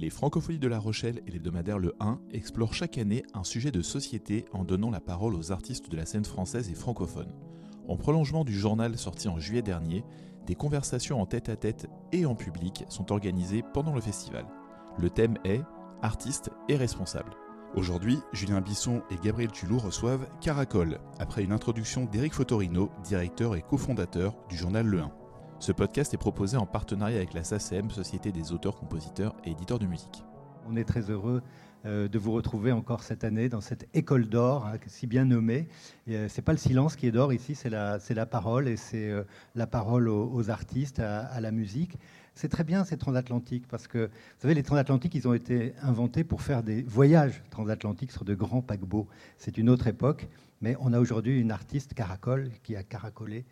Les Francophonies de La Rochelle et l'hebdomadaire Le 1 explorent chaque année un sujet de société en donnant la parole aux artistes de la scène française et francophone. En prolongement du journal sorti en juillet dernier, des conversations en tête-à-tête et en public sont organisées pendant le festival. Le thème est Artistes et responsables. Aujourd'hui, Julien Bisson et Gabriel Tulou reçoivent Caracol, après une introduction d'Éric Fotorino, directeur et cofondateur du journal Le 1. Ce podcast est proposé en partenariat avec la SACEM, Société des auteurs, compositeurs et éditeurs de musique. On est très heureux euh, de vous retrouver encore cette année dans cette école d'or, hein, si bien nommée. Euh, Ce n'est pas le silence qui est d'or ici, c'est la, la, parole, et c'est euh, la parole aux, artistes, à, à, la musique. C'est très bien ces transatlantiques, parce que, vous savez, les transatlantiques, ils ont été inventés pour faire des voyages transatlantiques sur de grands paquebots. C'est une autre époque, mais on a aujourd'hui une artiste caracole qui a caracolé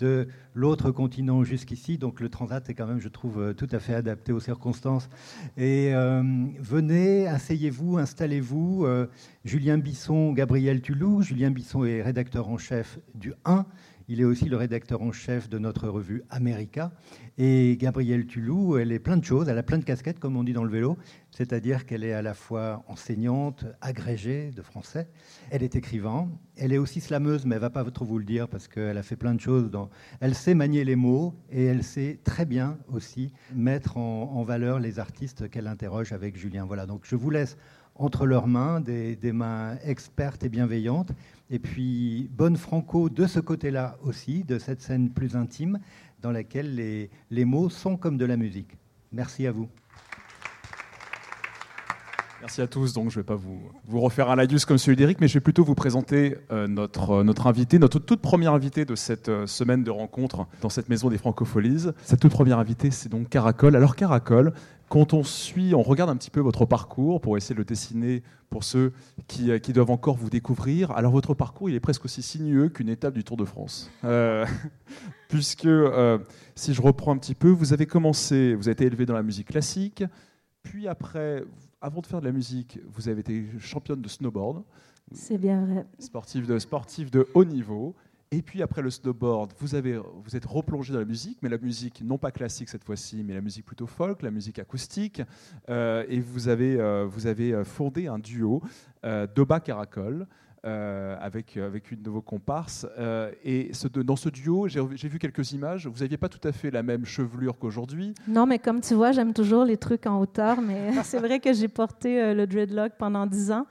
de l'autre continent jusqu'ici. Donc le transat est quand même, je trouve, euh, tout à fait adapté aux circonstances. Et euh, venez, asseyez-vous, installez-vous. Euh, Julien Bisson, Gabriel Tulou. Julien Bisson est rédacteur en chef du 1. Il est aussi le rédacteur en chef de notre revue America. Et Gabrielle Tulou, elle est plein de choses, elle a plein de casquettes, comme on dit dans le vélo, c'est-à-dire qu'elle est à la fois enseignante, agrégée de français, elle est écrivain, elle est aussi slameuse, mais elle va pas trop vous le dire parce qu'elle a fait plein de choses. Elle sait manier les mots et elle sait très bien aussi mettre en, valeur les artistes qu'elle interroge avec Julien. Voilà, donc je vous laisse entre leurs mains, des, mains expertes et bienveillantes. Et puis, bonne franco de ce côté-là aussi, de cette scène plus intime, dans laquelle les mots sont comme de la musique. Merci à vous. Merci à tous. Donc, je ne vais pas vous, refaire un laïus comme celui d'Éric, mais je vais plutôt vous présenter euh, notre, euh, notre invité, notre toute première invitée de cette euh, semaine de rencontre dans cette maison des Francopholies. Cette toute première invitée, c'est donc Caracol. Alors, Caracol, quand on suit, on regarde un petit peu votre parcours pour essayer de le dessiner pour ceux qui, qui doivent encore vous découvrir. Alors, votre parcours, il est presque aussi sinueux qu'une étape du Tour de France. puisque, si je reprends un petit peu, vous avez commencé, vous avez été élevé dans la musique classique, puis après, avant de faire de la musique, vous avez été championne de snowboard. C'est bien vrai. Sportive de, sportive de haut niveau. Et puis après le snowboard, vous, avez, vous êtes replongé dans la musique, mais la musique non pas classique cette fois-ci, mais la musique plutôt folk, la musique acoustique. Euh, et vous avez, euh, vous avez fondé un duo, euh, Doba Caracol, euh, avec, avec une de vos comparses. Euh, et ce, dans ce duo, j'ai vu quelques images. Vous n'aviez pas tout à fait la même chevelure qu'aujourd'hui. Non, mais comme tu vois, j'aime toujours les trucs en hauteur. Mais c'est vrai que j'ai porté euh, le dreadlock pendant dix ans.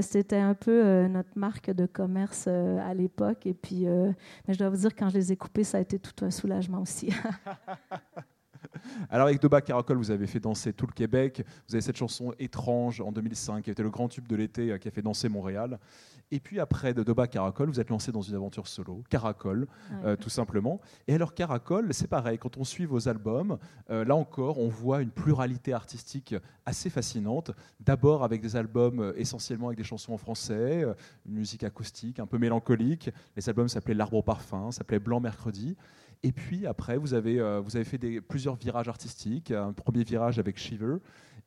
C'était un peu notre marque de commerce à l'époque. Et puis, mais je dois vous dire, quand je les ai coupés, ça a été tout un soulagement aussi. Alors avec Doba Caracol, vous avez fait danser tout le Québec. Vous avez cette chanson étrange en 2005 qui a été le grand tube de l'été euh, qui a fait danser Montréal. Et puis après de Doba Caracol, vous êtes lancé dans une aventure solo, Caracol, euh, tout simplement. Et alors Caracol, c'est pareil, quand on suit vos albums, euh, là encore, on voit une pluralité artistique assez fascinante. D'abord avec des albums essentiellement avec des chansons en français, une musique acoustique un peu mélancolique. Les albums s'appelaient L'Arbre au parfum, s'appelaient Blanc mercredi. Et puis après, vous avez, euh, fait plusieurs virages artistiques. Un premier virage avec Shiver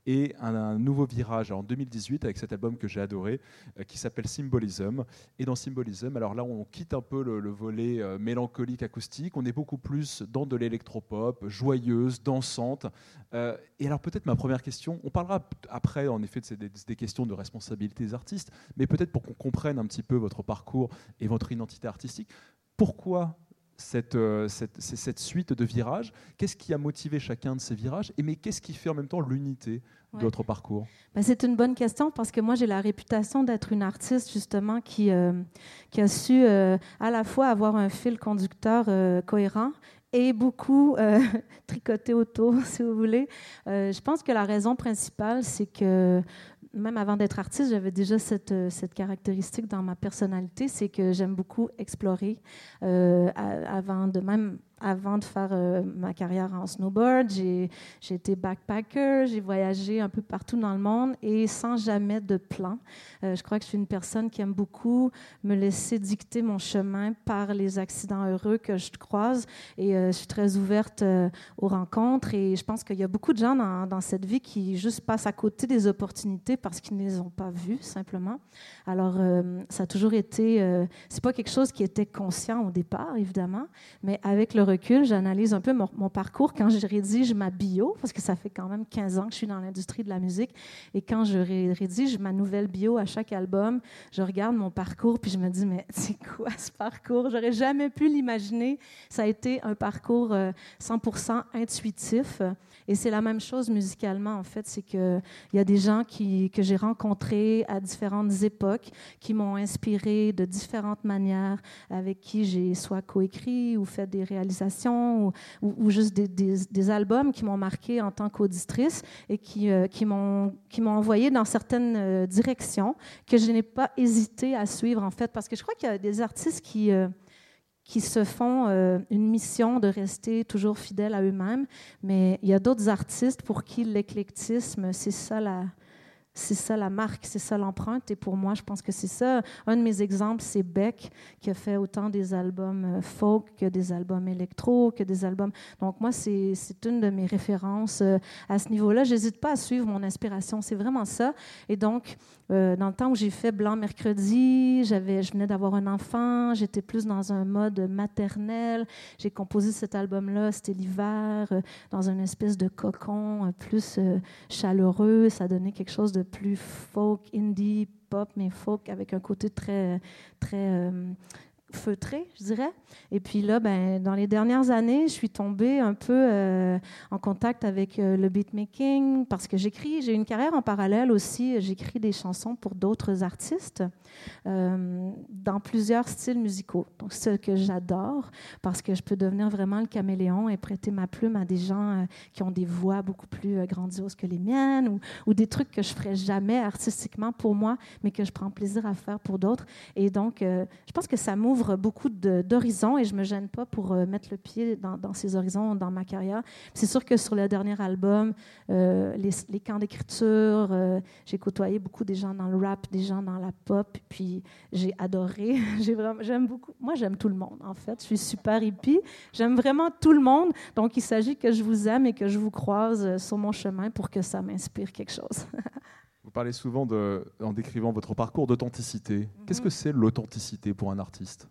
et un, nouveau virage en 2018 avec cet album que j'ai adoré euh, qui s'appelle Symbolism. Et dans Symbolism, alors là, on quitte un peu le, volet euh, mélancolique acoustique. On est beaucoup plus dans de l'électropop, joyeuse, dansante. et alors peut-être ma première question, on parlera après en effet de des, des questions de responsabilité des artistes, mais peut-être pour qu'on comprenne un petit peu votre parcours et votre identité artistique. Pourquoi euh, cette, cette, suite de virages. Qu'est-ce qui a motivé chacun de ces virages Et mais qu'est-ce qui fait en même temps l'unité de votre parcours? Ben, C'est une bonne question parce que moi j'ai la réputation d'être une artiste justement qui, euh, qui a su euh, à la fois avoir un fil conducteur cohérent et beaucoup tricoter autour, si vous voulez. je pense que la raison principale, c'est que même avant d'être artiste, j'avais déjà cette, euh, cette, caractéristique dans ma personnalité, c'est que j'aime beaucoup explorer. Euh, avant de même avant de faire euh, ma carrière en snowboard, j'ai été backpacker, j'ai voyagé un peu partout dans le monde et sans jamais de plan. Euh, je crois que je suis une personne qui aime beaucoup me laisser dicter mon chemin par les accidents heureux que je croise et euh, je suis très ouverte aux rencontres et je pense qu'il y a beaucoup de gens dans, dans, cette vie qui juste passent à côté des opportunités parce qu'ils ne les ont pas vues simplement. Alors ça a toujours été, c'est pas quelque chose qui était conscient au départ évidemment, mais avec le recul, j'analyse un peu mon, parcours quand je rédige ma bio, parce que ça fait quand même 15 ans que je suis dans l'industrie de la musique. Et quand je rédige ma nouvelle bio à chaque album, je regarde mon parcours puis je me dis, mais c'est quoi ce parcours? J'aurais jamais pu l'imaginer. Ça a été un parcours 100% euh, intuitif. Et c'est la même chose musicalement, en fait. C'est qu'il y a des gens que j'ai rencontrés à différentes époques qui m'ont inspiré de différentes manières, avec qui j'ai soit coécrit ou fait des réalisations ou, juste des, des, albums qui m'ont marqué en tant qu'auditrice et qui, euh, qui m'ont envoyé dans certaines euh, directions que je n'ai pas hésité à suivre, en fait. Parce que je crois qu'il y a des artistes qui... Euh, qui se font euh, une mission de rester toujours fidèles à eux-mêmes, mais il y a d'autres artistes pour qui l'éclectisme, c'est ça la, c'est ça la marque, c'est ça l'empreinte. Et pour moi, je pense que c'est ça. Un de mes exemples, c'est Beck, qui a fait autant des albums euh, folk que des albums électro, que des albums. Donc, moi, c'est une de mes références euh, à ce niveau-là. J'hésite pas à suivre mon inspiration. C'est vraiment ça. Et donc, euh, dans le temps où j'ai fait Blanc Mercredi, j'avais, je venais d'avoir un enfant, j'étais plus dans un mode maternel. J'ai composé cet album-là, c'était l'hiver, dans une espèce de cocon plus chaleureux. Ça donnait quelque chose de plus folk, indie, pop, mais folk avec un côté très, très euh, feutré, je dirais. Et puis là, ben, dans les dernières années, je suis tombée un peu euh, en contact avec euh, le beatmaking parce que j'écris, j'ai une carrière en parallèle aussi. J'écris des chansons pour d'autres artistes euh, dans plusieurs styles musicaux. Donc, ce que j'adore parce que je peux devenir vraiment le caméléon et prêter ma plume à des gens qui ont des voix beaucoup plus grandioses que les miennes ou, des trucs que je ferais jamais artistiquement pour moi, mais que je prends plaisir à faire pour d'autres. Et donc, je pense que ça m'ouvre beaucoup d'horizons et je me gêne pas pour euh, mettre le pied dans, ces horizons dans ma carrière. C'est sûr que sur le dernier album, euh, les, camps d'écriture, euh, j'ai côtoyé beaucoup des gens dans le rap, des gens dans la pop, puis j'ai adoré. j'aime beaucoup. Moi, j'aime tout le monde en fait. Je suis super hippie. J'aime vraiment tout le monde. Donc, il s'agit que je vous aime et que je vous croise sur mon chemin pour que ça m'inspire quelque chose. Vous parlez souvent, de, en décrivant votre parcours, d'authenticité. Qu'est-ce mhm. que c'est l'authenticité pour un artiste?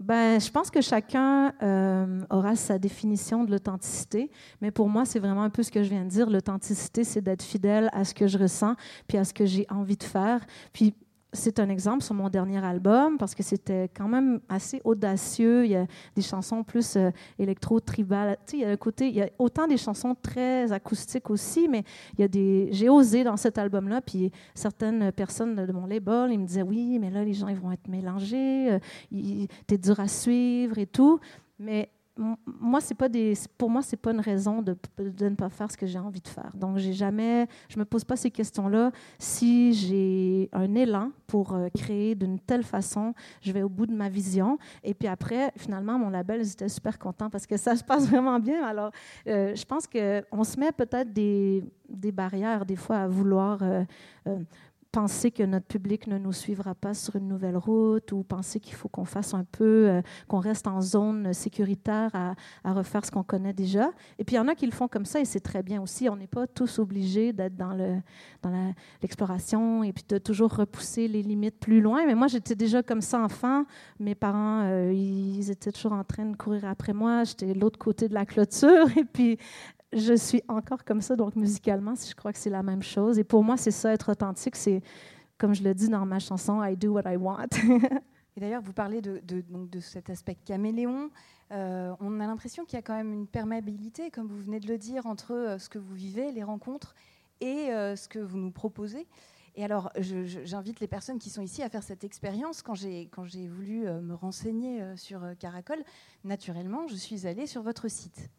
Ben, je pense que chacun euh, aura sa définition de l'authenticité, mais pour moi, c'est vraiment un peu ce que je viens de dire. L'authenticité, c'est d'être fidèle à ce que je ressens, puis à ce que j'ai envie de faire. Puis c'est un exemple sur mon dernier album parce que c'était quand même assez audacieux. Il y a des chansons plus euh, électro-tribales. Tu sais, il y a un côté, il y a autant des chansons très acoustiques aussi, mais il y a des. J'ai osé dans cet album-là. Puis certaines personnes de mon label, ils me disaient oui, mais là les gens ils vont être mélangés. Euh, T'es dur à suivre et tout. Mais moi, c'est pas des, pour moi, c'est pas une raison de, ne pas faire ce que j'ai envie de faire. Donc, j'ai jamais, je me pose pas ces questions-là. Si j'ai un élan pour euh, créer d'une telle façon, je vais au bout de ma vision. Et puis après, finalement, mon label, ils étaient super contents parce que ça se passe vraiment bien. Alors, euh, je pense que on se met peut-être des, des barrières des fois à vouloir euh, penser que notre public ne nous suivra pas sur une nouvelle route ou penser qu'il faut qu'on fasse un peu, euh, qu'on reste en zone sécuritaire à, refaire ce qu'on connaît déjà. Et puis il y en a qui le font comme ça et c'est très bien aussi. On n'est pas tous obligés d'être dans l'exploration et puis de toujours repousser les limites plus loin. Mais moi, j'étais déjà comme ça enfant. Mes parents, euh, ils étaient toujours en train de courir après moi. J'étais de l'autre côté de la clôture et puis je suis encore comme ça, donc musicalement, je crois que c'est la même chose. Et pour moi, c'est ça, être authentique, c'est, comme je le dis dans ma chanson, I do what I want. Et d'ailleurs, vous parlez de, donc de, cet aspect caméléon. Euh, on a l'impression qu'il y a quand même une perméabilité, comme vous venez de le dire, entre euh, ce que vous vivez, les rencontres, et euh, ce que vous nous proposez. Et alors, j'invite les personnes qui sont ici à faire cette expérience. Quand j'ai voulu me renseigner sur Caracol, naturellement, je suis allée sur votre site.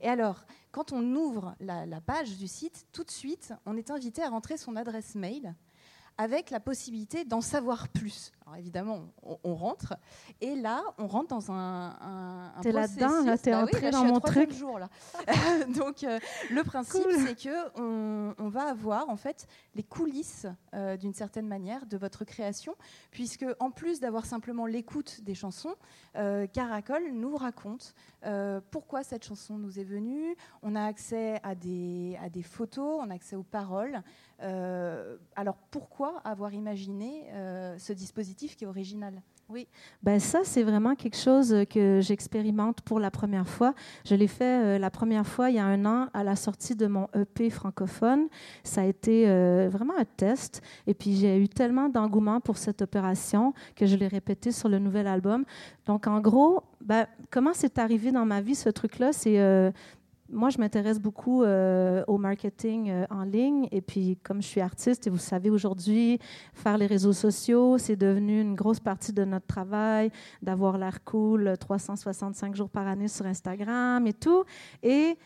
Et alors, quand on ouvre la, page du site, tout de suite, on est invité à rentrer son adresse mail avec la possibilité d'en savoir plus. Alors évidemment, on, rentre et là, on rentre dans un, un, T'es là-dedans, là, t'es bah entré dans mon truc. Jour, là. Donc euh, le principe, c'est que on, on, va avoir en fait les coulisses euh, d'une certaine manière de votre création, puisque en plus d'avoir simplement l'écoute des chansons, euh, Caracol nous raconte pourquoi cette chanson nous est venue. On a accès à des, à des photos, on a accès aux paroles. Alors pourquoi avoir imaginé ce dispositif positif, qui est original? Oui, ben ça c'est vraiment quelque chose que j'expérimente pour la première fois. Je l'ai fait euh, la première fois il y a un an à la sortie de mon EP francophone. Ça a été euh, vraiment un test et puis j'ai eu tellement d'engouement pour cette opération que je l'ai répété sur le nouvel album. Donc en gros, ben, comment c'est arrivé dans ma vie ce truc-là, c'est euh, moi, je m'intéresse beaucoup euh, au marketing euh, en ligne. Et puis, comme je suis artiste, et vous savez, aujourd'hui, faire les réseaux sociaux, c'est devenu une grosse partie de notre travail, d'avoir l'air cool 365 jours par année sur Instagram et tout. Et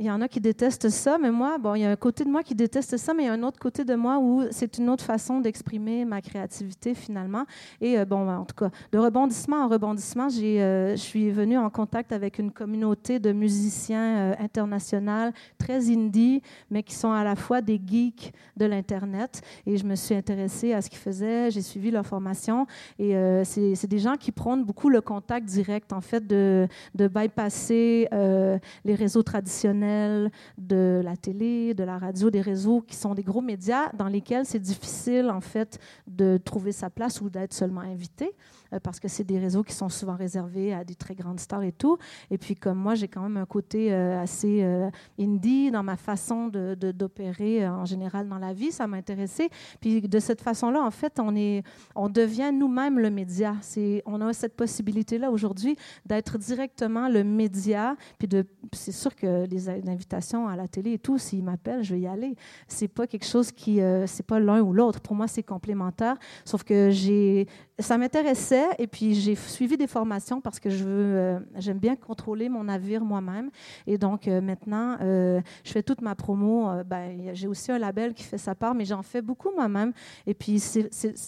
il y en a qui détestent ça, mais moi, bon, il y a un côté de moi qui déteste ça, mais il y a un autre côté de moi où c'est une autre façon d'exprimer ma créativité finalement. Et euh, bon, en tout cas, de rebondissement en rebondissement, j'ai, euh, je suis venue en contact avec une communauté de musiciens euh, internationaux très indie, mais qui sont à la fois des geeks de l'internet. Et je me suis intéressée à ce qu'ils faisaient, j'ai suivi leur formation. Et c'est, des gens qui prônent beaucoup le contact direct, en fait, de bypasser les réseaux traditionnels de la télé, de la radio, des réseaux qui sont des gros médias dans lesquels c'est difficile en fait de trouver sa place ou d'être seulement invité. Euh, parce que c'est des réseaux qui sont souvent réservés à des très grandes stars et tout. Et puis, comme moi, j'ai quand même un côté euh, assez euh, indie dans ma façon d'opérer de, d'opérer en général dans la vie, ça m'a intéressé. Puis, de cette façon-là, en fait, on, est, on devient nous-mêmes le média. On a cette possibilité-là aujourd'hui d'être directement le média. Puis, c'est sûr que les, invitations à la télé et tout, s'ils m'appellent, je vais y aller. C'est pas quelque chose qui. c'est pas l'un ou l'autre. Pour moi, c'est complémentaire. Sauf que j'ai ça m'intéressait et puis j'ai suivi des formations parce que je veux, euh, j'aime bien contrôler mon navire moi-même. Et donc euh, maintenant, euh, je fais toute ma promo. ben, j'ai aussi un label qui fait sa part, mais j'en fais beaucoup moi-même. Et puis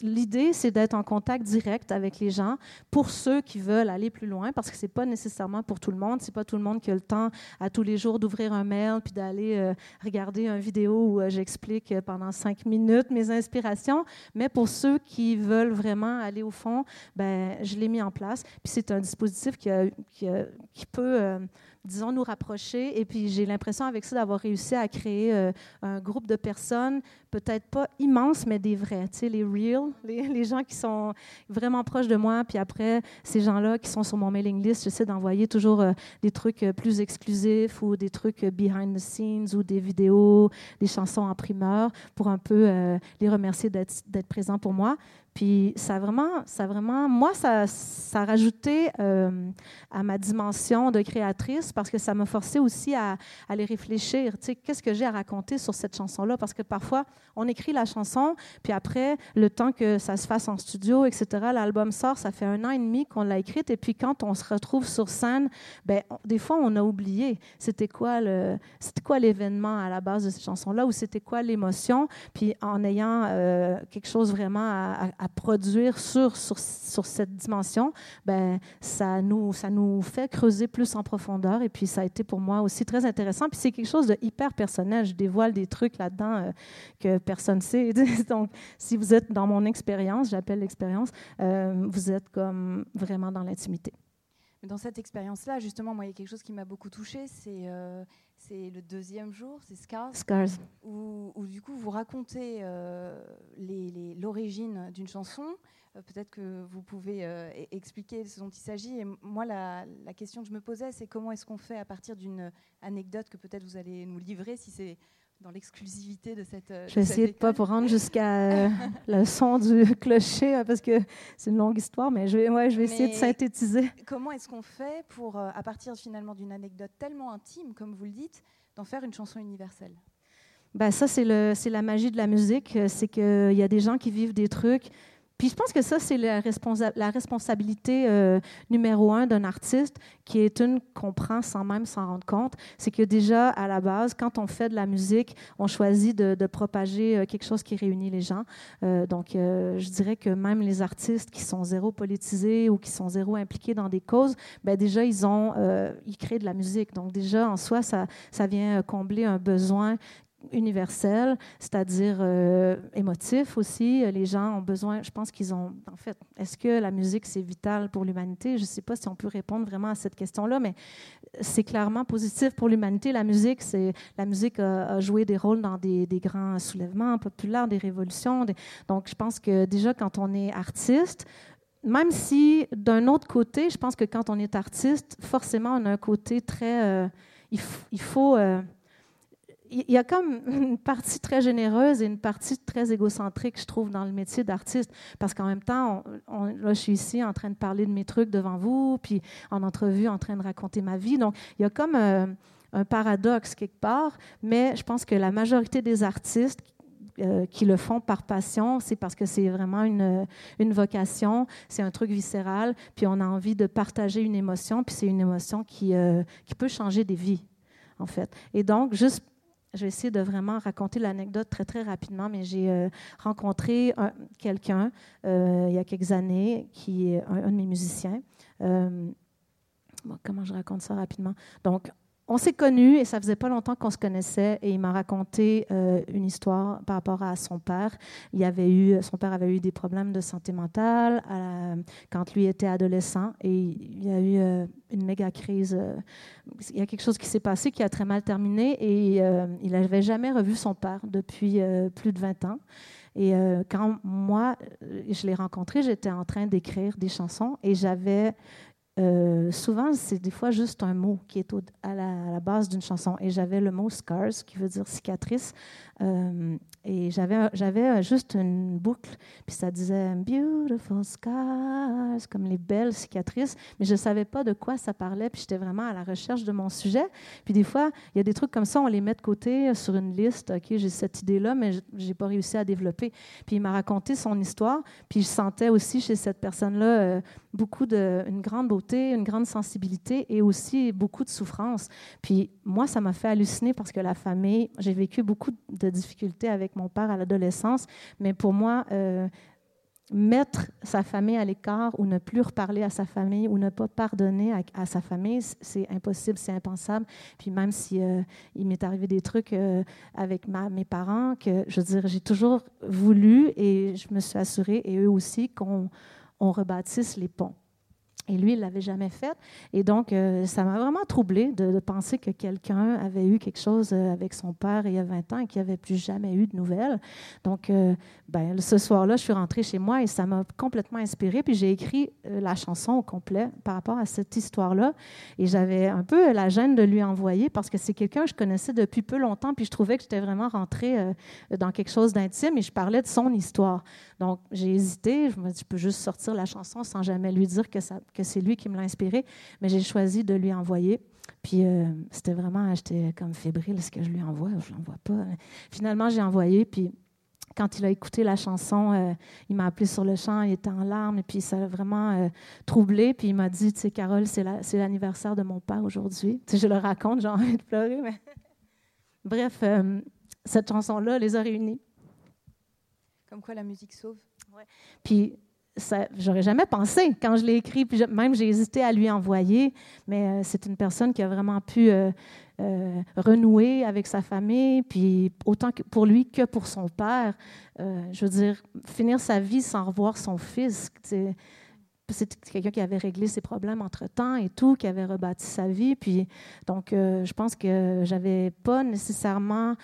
l'idée, c'est d'être en contact direct avec les gens pour ceux qui veulent aller plus loin parce que c'est pas nécessairement pour tout le monde. C'est pas tout le monde qui a le temps à tous les jours d'ouvrir un mail puis d'aller regarder une vidéo où j'explique pendant cinq minutes mes inspirations. Mais pour ceux qui veulent vraiment aller au fond, ben, je l'ai mis en place. Puis c'est un dispositif qui, qui, peut, euh, disons, nous rapprocher. Et puis j'ai l'impression avec ça d'avoir réussi à créer euh, un groupe de personnes, peut-être pas immenses, mais des vrais, tu sais, les real, les, les, gens qui sont vraiment proches de moi. Puis après, ces gens-là qui sont sur mon mailing list, j'essaie d'envoyer toujours euh, des trucs plus exclusifs ou des trucs behind the scenes ou des vidéos, des chansons en primeur pour un peu les remercier d'être présents pour moi. Puis ça vraiment, ça vraiment, moi, ça, ça a rajouté euh, à ma dimension de créatrice parce que ça m'a forcé aussi à, aller réfléchir. Tu sais, qu'est-ce que j'ai à raconter sur cette chanson-là? Parce que parfois, on écrit la chanson, puis après, le temps que ça se fasse en studio, etc., l'album sort, ça fait un an et demi qu'on l'a écrite, et puis quand on se retrouve sur scène, ben, des fois, on a oublié c'était quoi c'était quoi l'événement à la base de cette chanson-là, ou c'était quoi l'émotion. Puis en ayant euh, quelque chose vraiment à à produire sur, sur, sur, cette dimension, ben, ça, nous, ça nous fait creuser plus en profondeur. Et puis, ça a été pour moi aussi très intéressant. Puis, c'est quelque chose de hyper personnel. Je dévoile des trucs là-dedans euh, que personne ne sait. Donc, si vous êtes dans mon expérience, j'appelle l'expérience, euh, vous êtes comme vraiment dans l'intimité. Dans cette expérience-là, justement, moi, il y a quelque chose qui m'a beaucoup touchée, c'est euh, le deuxième jour, c'est Scars, Scars. Où, où, du coup vous racontez euh, l'origine d'une chanson. Euh, peut-être que vous pouvez e-, expliquer ce dont il s'agit. Et moi, la, la, question que je me posais, c'est comment est-ce qu'on fait à partir d'une anecdote que peut-être vous allez nous livrer, si c'est dans l'exclusivité de cette. Je vais essayer de ne pas pour rendre jusqu'à euh, le son du clocher, hein, parce que c'est une longue histoire, mais je vais, ouais, je vais essayer de synthétiser. Comment est-ce qu'on fait pour, euh, à partir finalement d'une anecdote tellement intime, comme vous le dites, d'en faire une chanson universelle? Ben ça, c'est la magie de la musique. C'est qu'il y a des gens qui vivent des trucs puis je pense que ça, c'est la, responsabilité euh, numéro un d'un artiste, qui est une qu'on prend sans même s'en rendre compte. C'est que déjà, à la base, quand on fait de la musique, on choisit de, propager euh, quelque chose qui réunit les gens. Euh, donc, je dirais que même les artistes qui sont zéro politisés ou qui sont zéro impliqués dans des causes, ben déjà, ils, ont, ils créent de la musique. Donc déjà, en soi, ça, ça vient combler un besoin universel, c'est-à-dire euh, émotif aussi. Les gens ont besoin, je pense qu'ils ont, en fait, est-ce que la musique, c'est vital pour l'humanité? Je ne sais pas si on peut répondre vraiment à cette question-là, mais c'est clairement positif pour l'humanité. La musique, c'est, la musique a, joué des rôles dans des, grands soulèvements populaires, des révolutions. donc, je pense que déjà, quand on est artiste, même si, d'un autre côté, je pense que quand on est artiste, forcément, on a un côté très... Euh, il, faut... Euh, il y a comme une partie très généreuse et une partie très égocentrique, je trouve, dans le métier d'artiste. Parce qu'en même temps, là, je suis ici en train de parler de mes trucs devant vous, puis en entrevue, en train de raconter ma vie. Donc, il y a comme euh, un paradoxe quelque part, mais je pense que la majorité des artistes euh, qui le font par passion, c'est parce que c'est vraiment une, une vocation, c'est un truc viscéral, puis on a envie de partager une émotion, puis c'est une émotion qui, euh, qui peut changer des vies, en fait. Et donc, juste je vais essayer de vraiment raconter l'anecdote très, très rapidement, mais j'ai euh, rencontré quelqu'un il y a quelques années qui est un, de mes musiciens. comment je raconte ça rapidement? Donc, on s'est connus et ça faisait pas longtemps qu'on se connaissait et il m'a raconté euh, une histoire par rapport à son père. Il avait eu, son père avait eu des problèmes de santé mentale quand lui était adolescent et il y a eu euh, une méga crise. Euh, il y a quelque chose qui s'est passé qui a très mal terminé et il n'avait jamais revu son père depuis plus de 20 ans. Et quand moi, je l'ai rencontré, j'étais en train d'écrire des chansons et j'avais euh, souvent, c'est des fois juste un mot qui est à, la, base d'une chanson. Et j'avais le mot scars, qui veut dire cicatrice. Euh, et j'avais, juste une boucle, puis ça disait Beautiful scars, comme les belles cicatrices, mais je ne savais pas de quoi ça parlait, puis j'étais vraiment à la recherche de mon sujet. Puis des fois, il y a des trucs comme ça, on les met de côté sur une liste. OK, j'ai cette idée-là, mais je n'ai pas réussi à développer. Puis il m'a raconté son histoire, puis je sentais aussi chez cette personne-là euh, beaucoup de, une grande beauté, une grande sensibilité et aussi beaucoup de souffrance. Puis moi, ça m'a fait halluciner parce que la famille, j'ai vécu beaucoup de difficultés avec mon père à l'adolescence, mais pour moi, euh, mettre sa famille à l'écart ou ne plus reparler à sa famille ou ne pas pardonner à, sa famille, c'est impossible, c'est impensable. Puis même si euh, il m'est arrivé des trucs euh, avec mes parents, que je veux dire, j'ai toujours voulu et je me suis assurée, et eux aussi, qu'on on rebâtisse les ponts. Et lui, il ne l'avait jamais fait. Et donc, euh, ça m'a vraiment troublé de, penser que quelqu'un avait eu quelque chose euh, avec son père il y a 20 ans et qu'il n'avait plus jamais eu de nouvelles. Donc, euh, ben, ce soir-là, je suis rentrée chez moi et ça m'a complètement inspirée. Puis j'ai écrit la chanson au complet par rapport à cette histoire-là. Et j'avais un peu la gêne de lui envoyer parce que c'est quelqu'un que je connaissais depuis peu longtemps. Puis je trouvais que j'étais vraiment rentrée dans quelque chose d'intime et je parlais de son histoire. Donc, j'ai hésité. Je me dis, je peux juste sortir la chanson sans jamais lui dire que ça que c'est lui qui me l'a inspiré, mais j'ai choisi de lui envoyer. Puis euh, c'était vraiment, j'étais comme fébrile, est-ce que je lui envoie ou je l'envoie pas? Finalement, j'ai envoyé, puis quand il a écouté la chanson, euh, il m'a appelé sur le champ, il était en larmes, et puis ça l'a vraiment euh, troublé. Puis il m'a dit, tu sais, Carole, c'est l'anniversaire de mon père aujourd'hui. Tu sais, je le raconte, j'ai envie de pleurer, mais... Bref, cette chanson-là les a réunis. Comme quoi la musique sauve. Ouais. Puis j'aurais jamais pensé quand je l'ai écrit, puis même j'ai hésité à lui envoyer, mais euh, c'est une personne qui a vraiment pu euh, euh, renouer avec sa famille, puis autant pour lui que pour son père. je veux dire, finir sa vie sans revoir son fils. C'est quelqu'un qui avait réglé ses problèmes entre-temps et tout, qui avait rebâti sa vie. Puis, donc, je pense que j'avais pas nécessairement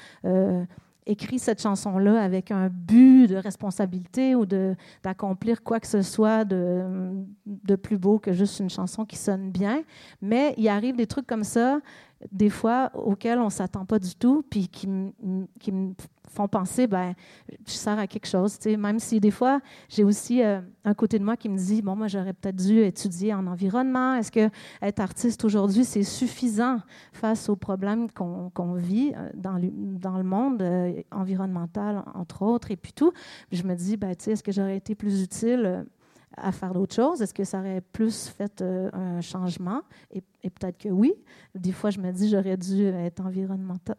écrit cette chanson-là avec un but de responsabilité ou d'accomplir quoi que ce soit de, de, plus beau que juste une chanson qui sonne bien. Mais il arrive des trucs comme ça, des fois, auxquels on ne s'attend pas du tout, puis qui, me font penser, ben, je sers à quelque chose. Même si des fois, j'ai aussi euh, un côté de moi qui me dit, bon, moi, j'aurais peut-être dû étudier en environnement. Est-ce que être artiste aujourd'hui, c'est suffisant face aux problèmes qu'on vit euh, dans le, dans le monde euh, environnemental, entre autres, et puis tout? je me dis, ben, est-ce que j'aurais été plus utile à faire d'autres choses? Est-ce que ça aurait plus fait euh, un changement? Et, peut-être que oui. Des fois, je me dis, j'aurais dû être environnemental,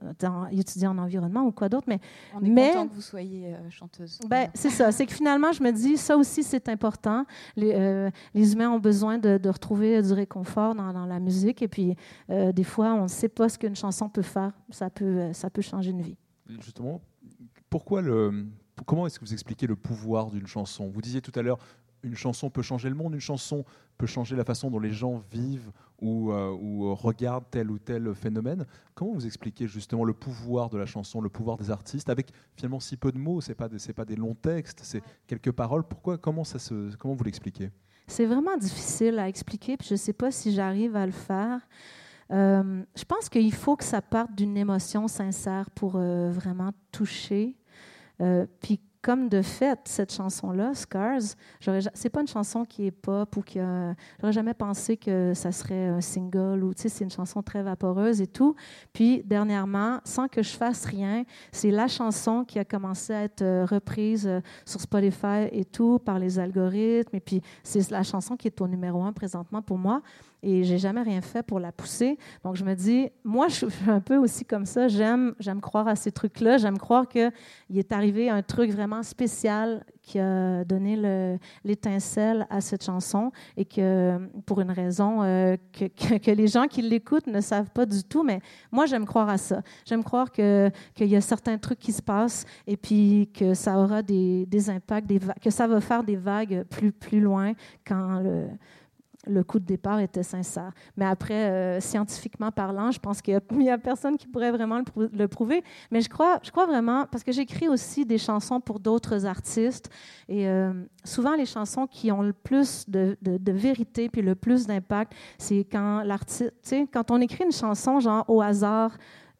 étudier en environnement ou quoi d'autre. Mais, On est mais, content que vous soyez euh, chanteuse. Ben, c'est ça. C'est que finalement, je me dis, ça aussi, c'est important. Les, euh, les, humains ont besoin de, retrouver du réconfort dans, dans, la musique. Et puis, des fois, on ne sait pas ce qu'une chanson peut faire. Ça peut, ça peut changer une vie. justement, pourquoi le, comment est-ce que vous expliquez le pouvoir d'une chanson? Vous disiez tout à l'heure, une chanson peut changer le monde, une chanson peut changer la façon dont les gens vivent ou, euh, ou, regardent tel ou tel phénomène. Comment vous expliquez justement le pouvoir de la chanson, le pouvoir des artistes, avec finalement si peu de mots, c'est pas c'est pas des longs textes, c'est quelques paroles. Pourquoi, comment ça se, comment vous l'expliquez? C'est vraiment difficile à expliquer, puis je sais pas si j'arrive à le faire. Euh, je pense qu'il faut que ça parte d'une émotion sincère pour euh, vraiment toucher. Puis comme de fait, cette chanson-là, Scars, c'est pas une chanson qui est pop ou qui a, j'aurais jamais pensé que ça serait un single ou, tu sais, c'est une chanson très vaporeuse et tout. Puis, dernièrement, sans que je fasse rien, c'est la chanson qui a commencé à être euh, reprise euh, sur Spotify et tout par les algorithmes. Et puis, c'est la chanson qui est au numéro un présentement pour moi et j'ai jamais rien fait pour la pousser. Donc je me dis, moi je suis un peu aussi comme ça. J'aime, j'aime croire à ces trucs-là. J'aime croire qu'il est arrivé un truc vraiment spécial qui a donné l'étincelle à cette chanson et que pour une raison euh, que, que, les gens qui l'écoutent ne savent pas du tout. Mais moi j'aime croire à ça. J'aime croire que qu'il y a certains trucs qui se passent et puis que ça aura des, impacts, que ça va faire des vagues plus plus loin quand le le coup de départ était sincère. Mais après, euh, scientifiquement parlant, je pense qu'il n'y a, personne qui pourrait vraiment le, prouver. Mais je crois, je crois vraiment, parce que j'écris aussi des chansons pour d'autres artistes, et euh, souvent les chansons qui ont le plus de, de vérité puis le plus d'impact, c'est quand l'artiste, quand on écrit une chanson genre au hasard,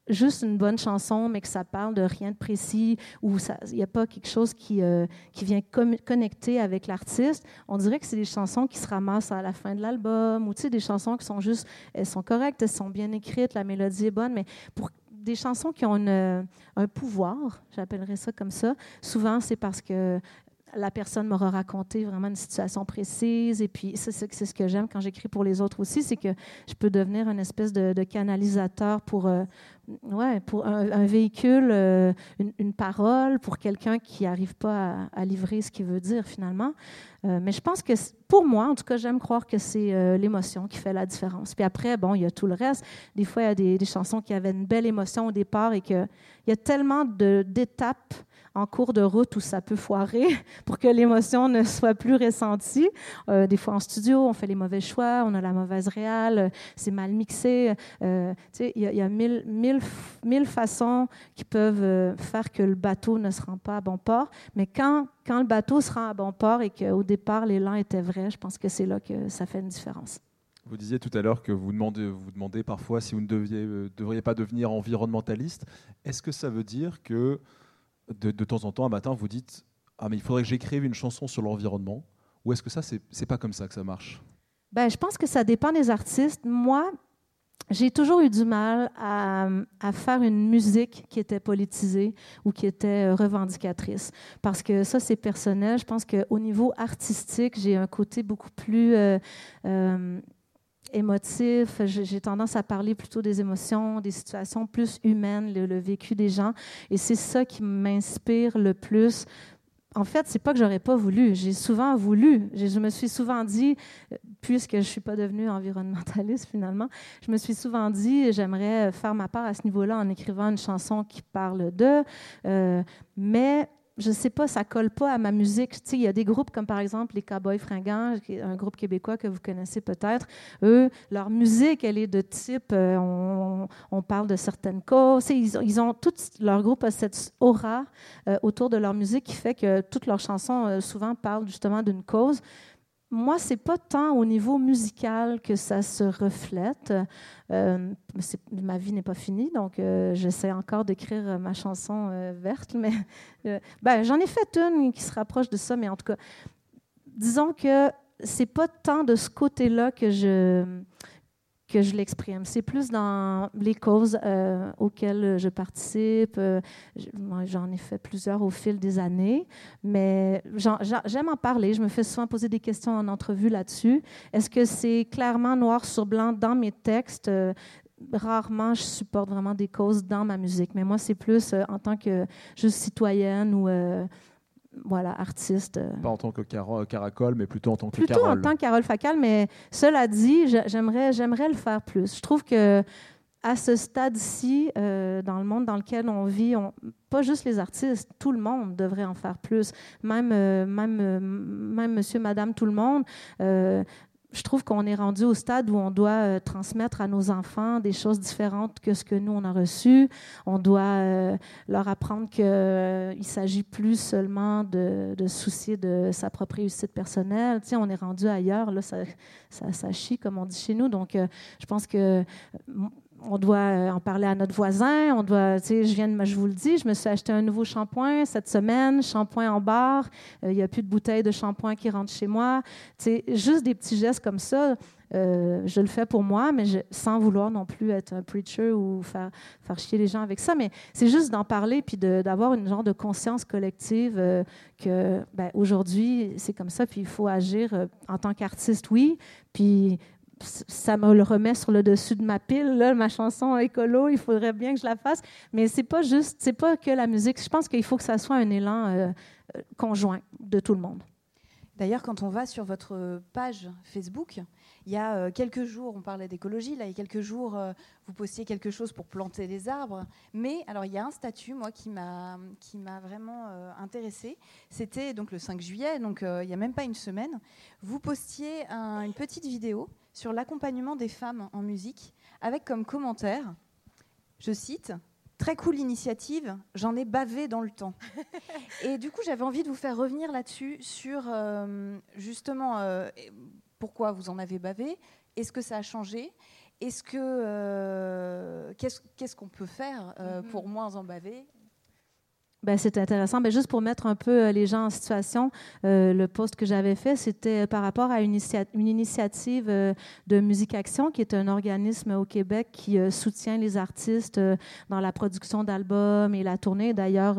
juste une bonne chanson, mais que ça parle de rien de précis, ou il n'y a pas quelque chose qui, euh, qui vient connecter avec l'artiste, on dirait que c'est des chansons qui se ramassent à la fin de l'album, ou des chansons qui sont juste, elles sont correctes, elles sont bien écrites, la mélodie est bonne, mais pour des chansons qui ont un pouvoir, j'appellerais ça comme ça, souvent c'est parce que la personne m'aura raconté vraiment une situation précise. Et puis, c'est ce que j'aime quand j'écris pour les autres aussi, c'est que je peux devenir une espèce de, canalisateur pour, euh, ouais, pour un, véhicule, euh, une, parole pour quelqu'un qui n'arrive pas à, livrer ce qu'il veut dire finalement. Euh, mais je pense que pour moi, en tout cas, j'aime croire que c'est l'émotion qui fait la différence. Puis après, bon, il y a tout le reste. Des fois, il y a des, des chansons qui avaient une belle émotion au départ et qu'il y a tellement d'étapes en cours de route où ça peut foirer pour que l'émotion ne soit plus ressentie. Euh, des fois en studio, on fait les mauvais choix, on a la mauvaise réale, euh, c'est mal mixé. Euh, il y, a mille, mille, mille, façons qui peuvent faire que le bateau ne se rend pas à bon port. Mais quand, quand le bateau se rend à bon port et qu'au départ l'élan était vrai, je pense que c'est là que ça fait une différence. Vous disiez tout à l'heure que vous demandez, vous demandez parfois si vous ne deviez, devriez pas devenir environnementaliste. Est-ce que ça veut dire que de, temps en temps, un matin, vous dites Ah, mais il faudrait que j'écrive une chanson sur l'environnement Ou est-ce que ça, c'est pas comme ça que ça marche? Ben, Je pense que ça dépend des artistes. Moi, j'ai toujours eu du mal à, faire une musique qui était politisée ou qui était euh, revendicatrice. Parce que ça, c'est personnel. Je pense qu'au niveau artistique, j'ai un côté beaucoup plus euh, euh, émotif. J'ai tendance à parler plutôt des émotions, des situations plus humaines, le, vécu des gens. Et c'est ça qui m'inspire le plus. En fait, c'est pas que j'aurais pas voulu. J'ai souvent voulu. Je me suis souvent dit, puisque je suis pas devenue environnementaliste finalement, je me suis souvent dit, j'aimerais faire ma part à ce niveau-là en écrivant une chanson qui parle d'eux. Euh, mais je sais pas, ça colle pas à ma musique. Il y a des groupes comme par exemple les Cowboys Fringants, un groupe québécois que vous connaissez peut-être. Eux, leur musique, elle est de type, euh, on, parle de certaines causes. Ils, ils, ont tout leur groupe a cette aura euh, autour de leur musique qui fait que toutes leurs chansons euh, souvent parlent justement d'une cause moi, c'est pas tant au niveau musical que ça se reflète. Euh, ma vie n'est pas finie, donc euh, j'essaie encore d'écrire euh, ma chanson verte, mais ben, j'en ai fait une qui se rapproche de ça, mais en tout cas, disons que c'est pas tant de ce côté-là que je que je l'exprime. C'est plus dans les causes euh, auxquelles je participe. Euh, j'en ai fait plusieurs au fil des années, mais j'aime en parler. Je me fais souvent poser des questions en entrevue là-dessus. Est-ce que c'est clairement noir sur blanc dans mes textes? Euh, rarement, je supporte vraiment des causes dans ma musique, mais moi, c'est plus en tant que juste citoyenne ou voilà, artiste. Euh. Pas en tant que Caracol, mais plutôt en tant que plutôt Plutôt en tant que Carole Facal, mais cela dit, j'aimerais, j'aimerais le faire plus. Je trouve que à ce stade-ci, euh, dans le monde dans lequel on vit, pas juste les artistes, tout le monde devrait en faire plus. Même, euh, même, euh, même monsieur, madame, tout le monde je trouve qu'on est rendu au stade où on doit euh, transmettre à nos enfants des choses différentes que ce que nous, on a reçu. On doit euh, leur apprendre qu'il euh, ne s'agit plus seulement de, soucier de sa propre réussite personnelle. Tu on est rendu ailleurs, là, ça, ça, ça, chie, comme on dit chez nous. Donc, je pense que on doit euh, en parler à notre voisin. On doit, tu sais, je viens de, je vous le dis, je me suis acheté un nouveau shampoing cette semaine, shampoing en barre. Euh, il n'y a plus de bouteilles de shampoing qui rentrent chez moi. Tu juste des petits gestes comme ça. Euh, je le fais pour moi, mais sans vouloir non plus être un preacher ou faire, faire chier les gens avec ça. Mais c'est juste d'en parler puis d'avoir une genre de conscience collective que ben, aujourd'hui, c'est comme ça, puis il faut agir en tant qu'artiste, oui. Puis ça me le remet sur le dessus de ma pile, là, ma chanson écolo, il faudrait bien que je la fasse. Mais c'est pas juste, c'est pas que la musique. Je pense qu'il faut que ça soit un élan euh, euh, conjoint de tout le monde. D'ailleurs, quand on va sur votre page Facebook, il y a euh, quelques jours, on parlait d'écologie, là, il y a quelques jours, vous postiez quelque chose pour planter des arbres. Mais alors, il y a un statut, moi, qui m'a qui m'a vraiment intéressée. C'était donc le 5 juillet, donc il n'y a même pas une semaine. Vous postiez une petite vidéo sur l'accompagnement des femmes en musique, avec comme commentaire, je cite, Très cool initiative, j'en ai bavé dans le temps. Et du coup, j'avais envie de vous faire revenir là-dessus, sur euh, justement euh, pourquoi vous en avez bavé, est-ce que ça a changé, est-ce que euh, qu'est-ce qu'on peut faire mm-hmm. pour moins en baver ben, c'est intéressant. Ben, juste pour mettre un peu euh, les gens en situation, euh, le post que j'avais fait, c'était par rapport à une, initiative euh, de Musique Action, qui est un organisme au Québec qui soutient les artistes dans la production d'albums et la tournée. D'ailleurs,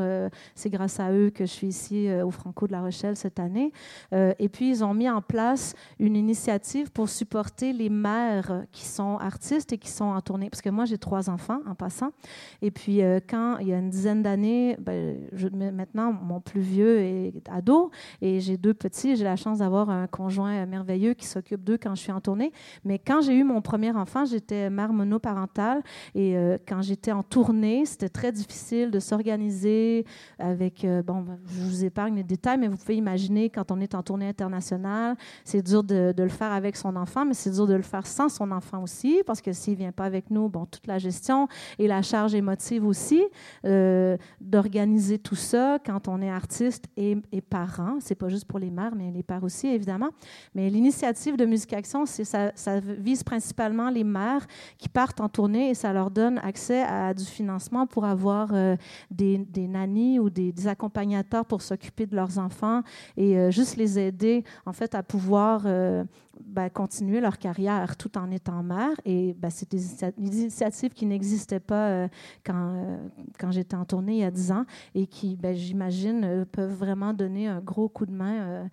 c'est grâce à eux que je suis ici au Franco de la Rochelle cette année. et puis, ils ont mis en place une initiative pour supporter les mères qui sont artistes et qui sont en tournée. Parce que moi, j'ai trois enfants en passant. Et puis, quand il y a une dizaine d'années, ben, maintenant, mon plus vieux est ado et j'ai deux petits. J'ai la chance d'avoir un conjoint merveilleux qui s'occupe d'eux quand je suis en tournée. Mais quand j'ai eu mon premier enfant, j'étais mère monoparentale et euh, quand j'étais en tournée, c'était très difficile de s'organiser avec. Euh, bon, je vous épargne les détails, mais vous pouvez imaginer quand on est en tournée internationale, c'est dur de, le faire avec son enfant, mais c'est dur de le faire sans son enfant aussi parce que s'il vient pas avec nous, bon, toute la gestion et la charge émotive aussi euh, d'organiser tout ça quand on est artiste et, et parent. C'est pas juste pour les mères, mais les pères aussi, évidemment. Mais l'initiative de Musique Action, ça, vise principalement les mères qui partent en tournée et ça leur donne accès à du financement pour avoir euh, des, des nannies ou des, accompagnateurs pour s'occuper de leurs enfants et euh, juste les aider, en fait, à pouvoir euh, ben, continuer leur carrière tout en étant mère. Et ben, c'est des initiatives qui n'existaient pas euh, quand, euh, quand j'étais en tournée il y a 10 ans et qui, ben, j'imagine, euh, peuvent vraiment donner un gros coup de main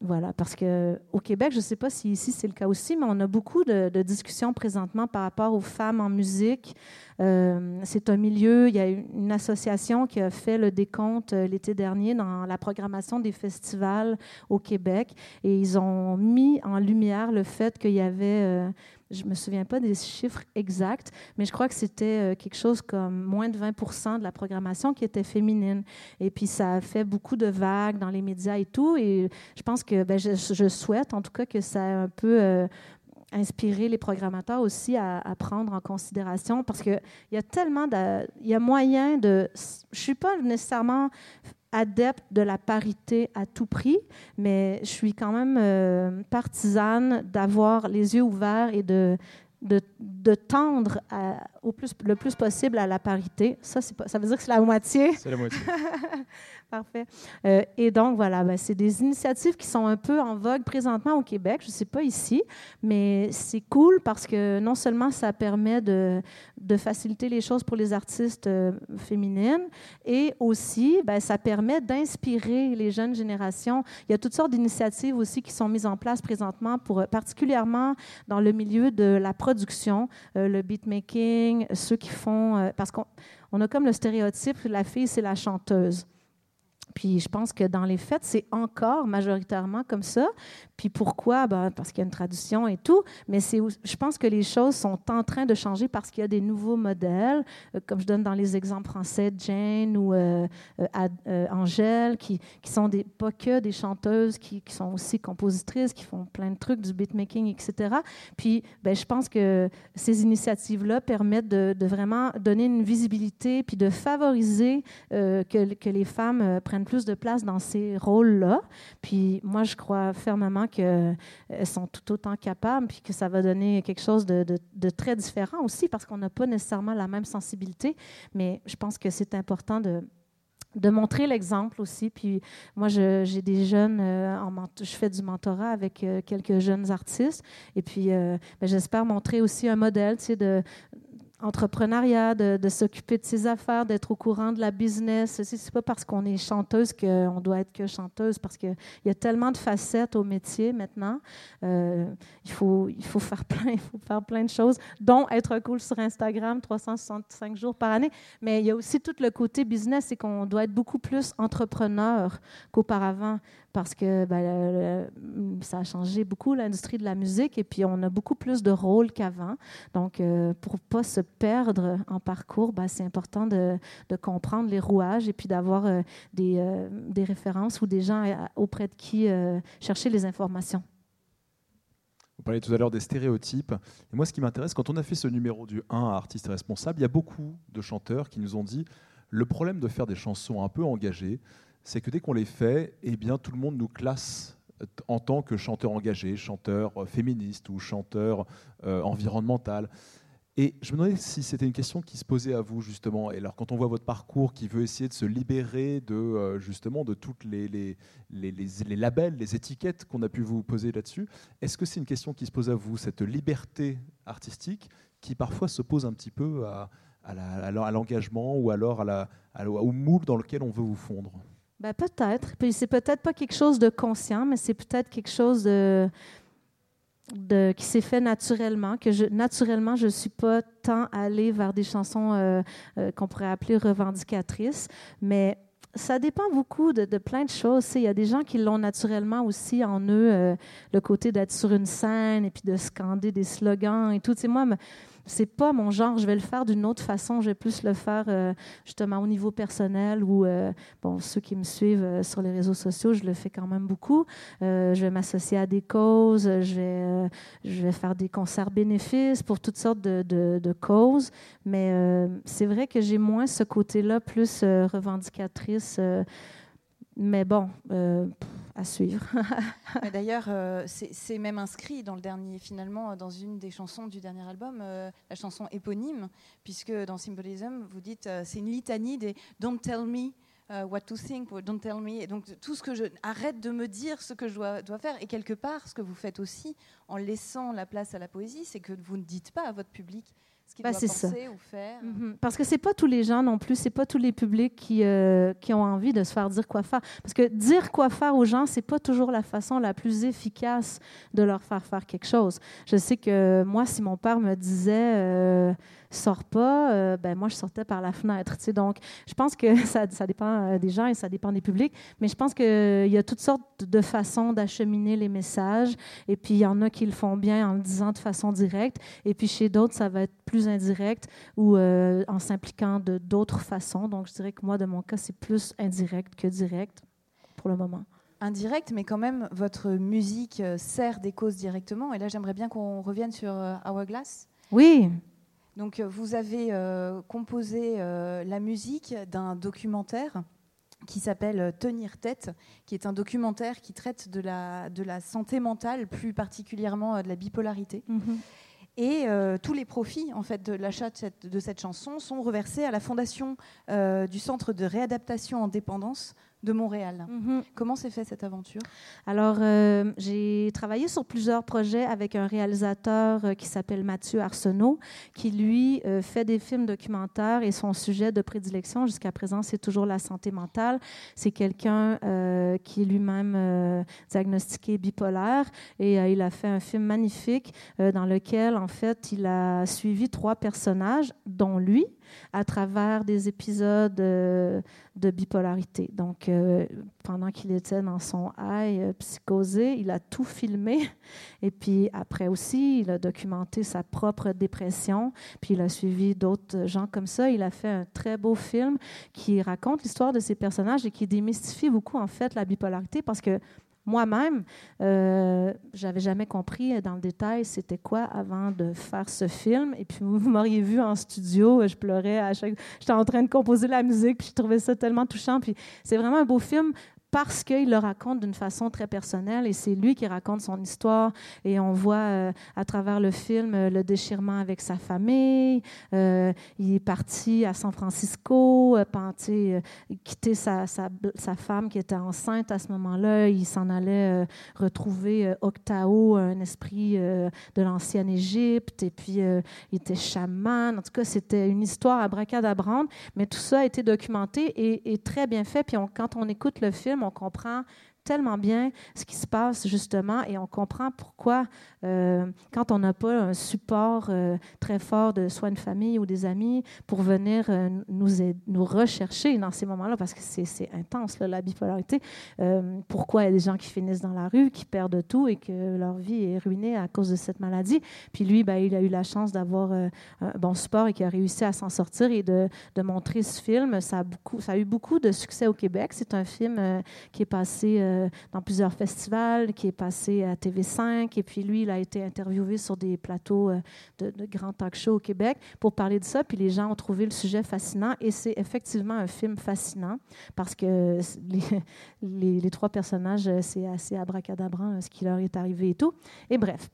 voilà, parce qu'au Québec, je ne sais pas si ici c'est le cas aussi, mais on a beaucoup de, discussions présentement par rapport aux femmes en musique. Euh, c'est un milieu, il y a une association qui a fait le décompte euh, l'été dernier dans la programmation des festivals au Québec et ils ont mis en lumière le fait qu'il y avait euh, je ne me souviens pas des chiffres exacts, mais je crois que c'était quelque chose comme moins de 20% de la programmation qui était féminine. Et puis, ça a fait beaucoup de vagues dans les médias et tout. Et je pense que ben, je, souhaite, en tout cas, que ça a un peu inspiré les programmateurs aussi à, prendre en considération parce qu'il y a tellement de. Il y a moyen de. Je ne suis pas nécessairement adepte de la parité à tout prix, mais je suis quand même euh, partisane d'avoir les yeux ouverts et de, de, tendre au plus, le plus possible à la parité. Ça, pas, ça veut dire que c'est la moitié. C'est la moitié. Parfait. Euh, et donc, voilà, ben, c'est des initiatives qui sont un peu en vogue présentement au Québec. Je ne sais pas ici, mais c'est cool parce que non seulement ça permet de, de faciliter les choses pour les artistes euh, féminines, et aussi, ben, ça permet d'inspirer les jeunes générations. Il y a toutes sortes d'initiatives aussi qui sont mises en place présentement, pour, particulièrement dans le milieu de la production, euh, le beatmaking, ceux qui font... parce qu'on on a comme le stéréotype, la fille, c'est la chanteuse. Puis je pense que dans les fêtes, c'est encore majoritairement comme ça. Puis pourquoi? Ben, parce qu'il y a une tradition et tout. Mais c'est, je pense que les choses sont en train de changer parce qu'il y a des nouveaux modèles, euh, comme je donne dans les exemples français, Jane ou euh, euh, Angèle, qui, qui sont pas que des chanteuses, qui, qui, sont aussi compositrices, qui font plein de trucs, du beatmaking, etc. Puis ben, je pense que ces initiatives-là permettent de, de, vraiment donner une visibilité puis de favoriser que, que les femmes prennent plus de place dans ces rôles-là. Puis moi, je crois fermement qu'elles sont tout autant capables, puis que ça va donner quelque chose de, très différent aussi, parce qu'on n'a pas nécessairement la même sensibilité. Mais je pense que c'est important de de montrer l'exemple aussi. Puis moi, j'ai des jeunes, euh, je fais du mentorat avec euh, quelques jeunes artistes. Et puis, euh, ben, j'espère montrer aussi un modèle, tu sais, de, entrepreneuriat, de, s'occuper de ses affaires, d'être au courant de la business. C'est pas parce qu'on est chanteuse qu'on doit être que chanteuse, parce qu'il y a tellement de facettes au métier maintenant. Euh, il, faut, il, faut faire plein, il faut faire plein de choses, dont être cool sur Instagram 365 jours par année. Mais il y a aussi tout le côté business, c'est qu'on doit être beaucoup plus entrepreneur qu'auparavant parce que ben, ça a changé beaucoup l'industrie de la musique et puis on a beaucoup plus de rôles qu'avant. Donc, euh, pour ne pas se perdre en parcours, ben, c'est important de, comprendre les rouages et puis d'avoir euh, des, euh, des, références ou des gens auprès de qui chercher les informations. Vous parliez tout à l'heure des stéréotypes. Moi, ce qui m'intéresse, quand on a fait ce numéro du 1 à artiste responsable, il y a beaucoup de chanteurs qui nous ont dit le problème de faire des chansons un peu engagées, c'est que dès qu'on les fait, eh bien, tout le monde nous classe en tant que chanteur engagé, chanteur euh, féministe ou chanteur euh, environnemental. Et je me demandais si c'était une question qui se posait à vous justement. Et alors, quand on voit votre parcours qui veut essayer de se libérer de euh, justement de toutes les, les, les, les, labels, les étiquettes qu'on a pu vous poser là-dessus, est-ce que c'est une question qui se pose à vous, cette liberté artistique qui parfois se pose un petit peu à, à l'engagement ou alors à au moule dans lequel on veut vous fondre? Ben, peut-être. Puis c'est peut-être pas quelque chose de conscient, mais c'est peut-être quelque chose de, qui s'est fait naturellement, que naturellement, je ne suis pas tant allée vers des chansons euh, euh, qu'on pourrait appeler revendicatrices, mais ça dépend beaucoup de, de plein de choses. Il y a des gens qui l'ont naturellement aussi en eux, euh, le côté d'être sur une scène et puis de scander des slogans et tout. moi, c'est pas mon genre. Je vais le faire d'une autre façon. Je vais plus le faire euh, justement au niveau personnel ou euh, bon, ceux qui me suivent euh, sur les réseaux sociaux, je le fais quand même beaucoup. je vais m'associer à des causes. Je vais, faire des concerts bénéfices pour toutes sortes de causes. Mais c'est vrai que j'ai moins ce côté-là, plus revendicatrice. mais bon à suivre. D'ailleurs, euh, c'est même inscrit dans le dernier, finalement, dans une des chansons du dernier album, euh, la chanson éponyme, puisque dans Symbolism, vous dites, euh, c'est une litanie des Don't tell me. what to think, don't tell me. Et donc tout ce que je arrête de me dire ce que je dois, faire. Et quelque part, ce que vous faites aussi en laissant la place à la poésie, c'est que vous ne dites pas à votre public ce qu'il bah, doit penser ou faire. Mhm. Parce que c'est pas tous les gens non plus, c'est pas tous les publics qui, euh, qui ont envie de se faire dire quoi faire. Parce que dire quoi faire aux gens, c'est pas toujours la façon la plus efficace de leur faire faire quelque chose. Je sais que moi, si mon père me disait euh, sors pas, euh, ben moi je sortais par la fenêtre. Tu sais. Donc, je pense que ça, ça, dépend des gens et ça dépend des publics, mais je pense qu'il y a toutes sortes de façons d'acheminer les messages. Et puis, il y en a qui le font bien en le disant de façon directe, et puis chez d'autres, ça va être plus plus indirect ou euh, en s'impliquant de d'autres façons. Donc, je dirais que moi, de mon cas, c'est plus indirect que direct pour le moment. Indirect, mais quand même, votre musique euh, sert des causes directement. Et là, j'aimerais bien qu'on revienne sur euh, Hourglass. Oui. Donc, vous avez composé la musique d'un documentaire qui s'appelle Tenir tête, qui est un documentaire qui traite de la, de la santé mentale, plus particulièrement de la bipolarité. Mm-hmm. Et euh, tous les profits en fait, de l'achat de, cette chanson sont reversés à la fondation euh, du Centre de réadaptation en dépendance de Montréal. Mhm. Comment s'est fait cette aventure? Alors, euh, j'ai travaillé sur plusieurs projets avec un réalisateur euh, qui s'appelle Mathieu Arsenault, qui lui euh, fait des films documentaires et son sujet de prédilection jusqu'à présent, c'est toujours la santé mentale. C'est quelqu'un qui est lui-même diagnostiqué bipolaire et il a fait un film magnifique dans lequel, en fait, il a suivi trois personnages, dont lui, à travers des épisodes de bipolarité. Donc, euh, pendant qu'il était dans son high psychosé, il a tout filmé. Et puis après aussi, il a documenté sa propre dépression. Puis il a suivi d'autres gens comme ça. Il a fait un très beau film qui raconte l'histoire de ces personnages et qui démystifie beaucoup en fait la bipolarité parce que moi-même, euh, j'avais jamais compris dans le détail c'était quoi avant de faire ce film. Et puis vous m'auriez vu en studio, je pleurais à chaque. J'étais en train de composer la musique, puis je trouvais ça tellement touchant. Puis c'est vraiment un beau film parce qu'il le raconte d'une façon très personnelle et c'est lui qui raconte son histoire et on voit euh, à travers le film euh, le déchirement avec sa famille. Euh, il est parti à San Francisco, euh, quitter sa, femme qui était enceinte à ce moment-là. Il s'en allait retrouver Octao, un esprit de l'ancienne Égypte et puis il était chaman. En tout cas, c'était une histoire à bracadabrande, mais tout ça a été documenté et, très bien fait. Puis quand on écoute le film, on comprend tellement bien ce qui se passe justement et on comprend pourquoi euh, quand on n'a pas un support euh, très fort de soit une famille ou des amis pour venir euh, nous, nous rechercher dans ces moments-là, parce que c'est intense la bipolarité, pourquoi il y a des gens qui finissent dans la rue, qui perdent tout et que leur vie est ruinée à cause de cette maladie. Puis lui, ben, il a eu la chance d'avoir un bon support et qui a réussi à s'en sortir et de, de, montrer ce film. Ça a, beaucoup, ça a eu beaucoup de succès au Québec. C'est un film qui est passé dans plusieurs festivals, qui est passé à TV5 et puis lui, il a a été interviewé sur des plateaux euh, de, grands talk shows au Québec pour parler de ça. Puis les gens ont trouvé le sujet fascinant et c'est effectivement un film fascinant parce que les, les, trois personnages, euh, c'est assez abracadabrant ce qui leur est arrivé et tout. Et bref,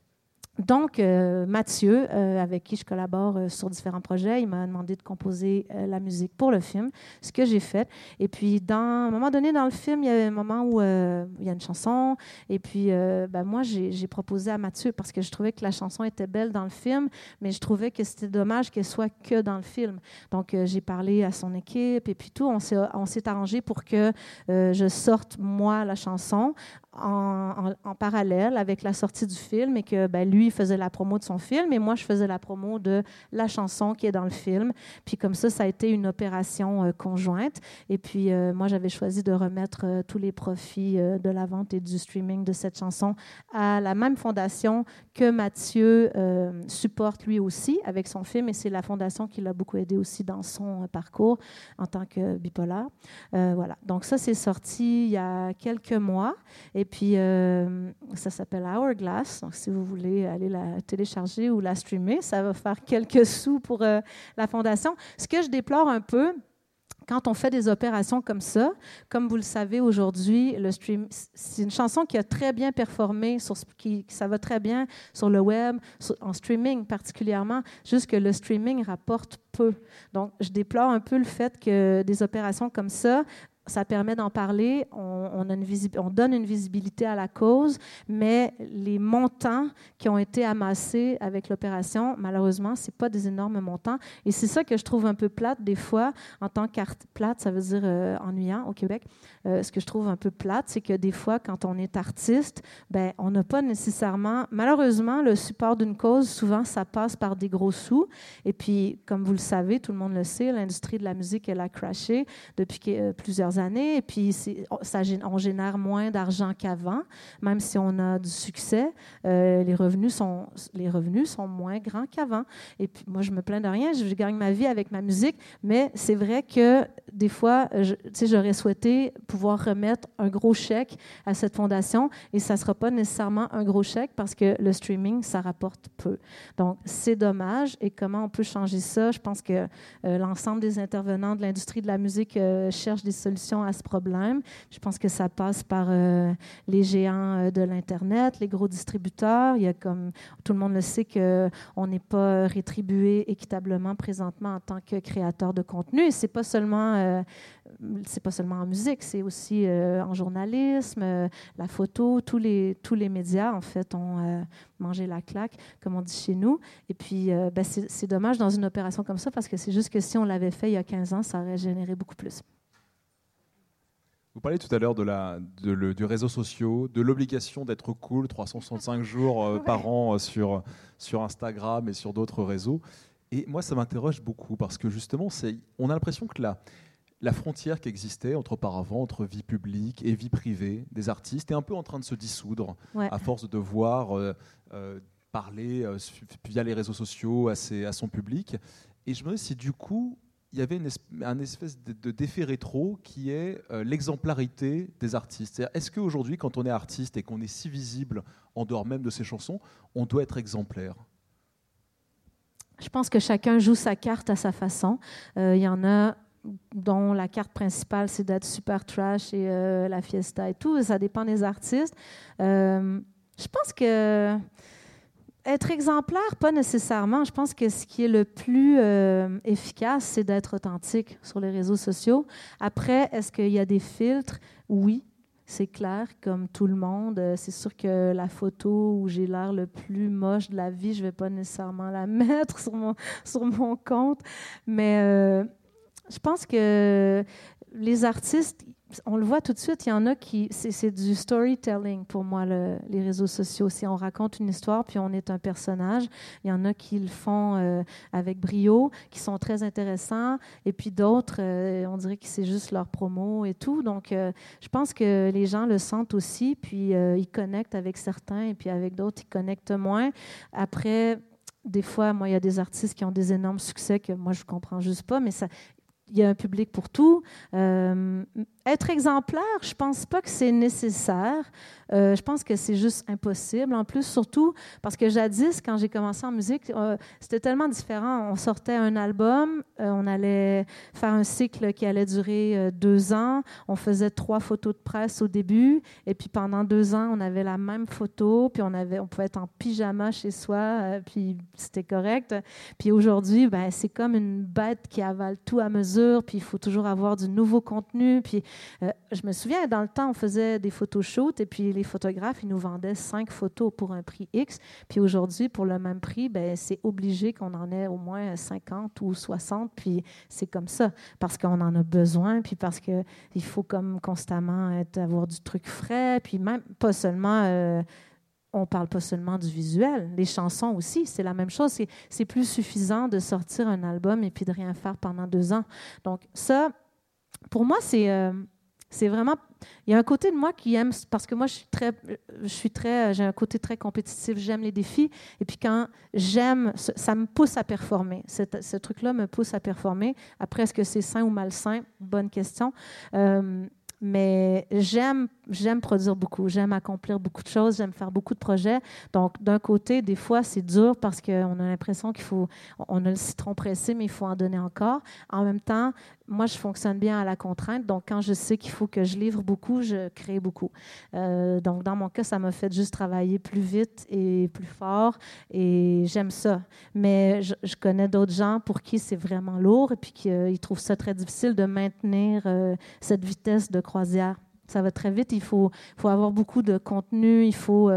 donc, euh, Mathieu, euh, avec qui je collabore euh, sur différents projets, il m'a demandé de composer la musique pour le film, ce que j'ai fait. Et puis, à un moment donné dans le film, il y a un moment où il y a une chanson. Et puis, ben, moi, j'ai proposé à Mathieu parce que je trouvais que la chanson était belle dans le film, mais je trouvais que c'était dommage qu'elle soit que dans le film. Donc, j'ai parlé à son équipe et puis tout. On s'est arrangé pour que je sorte, moi, la chanson en, parallèle avec la sortie du film et que ben, lui faisait la promo de son film et moi je faisais la promo de la chanson qui est dans le film. Puis comme ça, ça a été une opération euh, conjointe. Et puis euh, moi j'avais choisi de remettre euh, tous les profits de la vente et du streaming de cette chanson à la même fondation que Mathieu supporte lui aussi avec son film et c'est la fondation qui l'a beaucoup aidé aussi dans son parcours en tant que bipolaire. voilà. Donc ça c'est sorti il y a quelques mois. Et puis, ça s'appelle Hourglass. Donc, si vous voulez aller la télécharger ou la streamer, ça va faire quelques sous pour euh, la fondation. Ce que je déplore un peu, quand on fait des opérations comme ça, comme vous le savez aujourd'hui, le stream, c'est une chanson qui a très bien performé, sur, qui, ça va très bien sur le web, en streaming particulièrement, juste que le streaming rapporte peu. Donc, je déplore un peu le fait que des opérations comme ça ça permet d'en parler, on, donne une visibilité à la cause, mais les montants qui ont été amassés avec l'opération, malheureusement, ce pas des énormes montants. Et c'est ça que je trouve un peu plate des fois, en tant qu'art plate, ça veut dire euh, ennuyant au Québec. Euh, ce que je trouve un peu plate, c'est que des fois, quand on est artiste, ben, on n'a pas nécessairement, malheureusement, le support d'une cause, souvent, ça passe par des gros sous. Et puis, comme vous le savez, tout le monde le sait, l'industrie de la musique, elle a crashé depuis euh, années. Et puis, ça, on génère moins d'argent qu'avant, même si on a du succès. Euh, les, revenus sont, les revenus sont moins grands qu'avant. Et puis, moi, je me plains de rien. Je, gagne ma vie avec ma musique. Mais c'est vrai que des fois, j'aurais souhaité pouvoir remettre un gros chèque à cette fondation et ça ne sera pas nécessairement un gros chèque parce que le streaming, ça rapporte peu. Donc, c'est dommage. Et comment on peut changer ça? Je pense que euh, l'ensemble des intervenants de l'industrie de la musique euh, cherchent des solutions à ce problème. Je pense que ça passe par euh, les géants de l'Internet, les gros distributeurs. Il y a comme tout le monde le sait qu'on n'est pas rétribué équitablement présentement en tant que créateur de contenu. Et c'est pas seulement c'est pas seulement en musique, c'est aussi euh, en journalisme, euh, la photo, tous les, tous les médias, en fait, ont euh, mangé la claque, comme on dit chez nous. Et puis, ben, c'est dommage dans une opération comme ça, parce que c'est juste que si on l'avait fait il y a 15 ans, ça aurait généré beaucoup plus. Vous parliez tout à l'heure de la, de du réseau social, de l'obligation d'être cool 365 jours par an sur, sur Instagram et sur d'autres réseaux. Et moi, ça m'interroge beaucoup parce que justement, on a l'impression que la frontière qui existait entre auparavant entre vie publique et vie privée des artistes est un peu en train de se dissoudre à force de devoir euh, euh, parler euh, via les réseaux sociaux à, à, son public. Et je me demande si du coup il y avait un espèce de, d'effet rétro qui est l'exemplarité des artistes. Est-ce qu'aujourd'hui, quand on est artiste et qu'on est si visible en dehors même de ses chansons, on doit être exemplaire? Je pense que chacun joue sa carte à sa façon. Il y en a dont la carte principale, c'est d'être super trash et euh, la fiesta et tout. Ça dépend des artistes. Euh, je pense que être exemplaire, pas nécessairement. Je pense que ce qui est le plus euh, efficace, c'est d'être authentique sur les réseaux sociaux. Après, est-ce qu'il y a des filtres? Oui, c'est clair, comme tout le monde. C'est sûr que la photo où j'ai l'air le plus moche de la vie, je ne vais pas nécessairement la mettre sur mon, sur mon compte. Mais je pense que les artistes, on le voit tout de suite, il y en a qui. C'est du storytelling pour moi, les réseaux sociaux. Si on raconte une histoire puis on est un personnage, il y en a qui le font euh, avec brio, qui sont très intéressants, et puis d'autres, euh, on dirait que c'est juste leur promo et tout. Donc, euh, je pense que les gens le sentent aussi, puis ils connectent avec certains, et puis avec d'autres, ils connectent moins. Après, des fois, moi, il y a des artistes qui ont des énormes succès que moi, je comprends juste pas, mais ça, il y a un public pour tout. Être exemplaire, je pense pas que c'est nécessaire. Euh, je pense que c'est juste impossible. En plus, surtout parce que jadis, quand j'ai commencé en musique, euh, c'était tellement différent. On sortait un album, euh, on allait faire un cycle qui allait durer deux ans. On faisait trois photos de presse au début, et puis pendant deux ans, on avait la même photo, puis on avait, on pouvait être en pyjama chez soi, puis c'était correct. Puis aujourd'hui, ben, c'est comme une bête qui avale tout à mesure, puis il faut toujours avoir du nouveau contenu, puis euh, je me souviens, dans le temps, on faisait des photoshoots et puis les photographes, ils nous vendaient cinq photos pour un prix X. Puis aujourd'hui, pour le même prix, ben, c'est obligé qu'on en ait au moins 50 ou 60. Puis c'est comme ça, parce qu'on en a besoin, puis parce qu'il faut comme constamment avoir du truc frais, puis même pas seulement... Euh, on parle pas seulement du visuel, les chansons aussi, c'est la même chose. C'est plus suffisant de sortir un album et puis de rien faire pendant deux ans. Donc ça, pour moi, c'est euh, c'est vraiment. Il y a un côté de moi qui aime, parce que moi, je suis très, j'ai un côté très compétitif, j'aime les défis. Et puis quand j'aime, ça me pousse à performer. ce truc-là me pousse à performer. Après, est-ce que c'est sain ou malsain? Bonne question. Euh, mais j'aime j'aime produire beaucoup, j'aime accomplir beaucoup de choses, j'aime faire beaucoup de projets. Donc d'un côté, des fois c'est dur parce qu'on a l'impression qu'il faut on a le citron pressé mais il faut en donner encore. En même temps, moi je fonctionne bien à la contrainte, donc quand je sais qu'il faut que je livre beaucoup, je crée beaucoup. Euh, donc dans mon cas, ça m'a fait juste travailler plus vite et plus fort et j'aime ça. Mais je, connais d'autres gens pour qui c'est vraiment lourd et puis qui euh, trouvent ça très difficile de maintenir euh, cette vitesse de croisière. Ça va très vite. Il faut, avoir beaucoup de contenu. Il faut,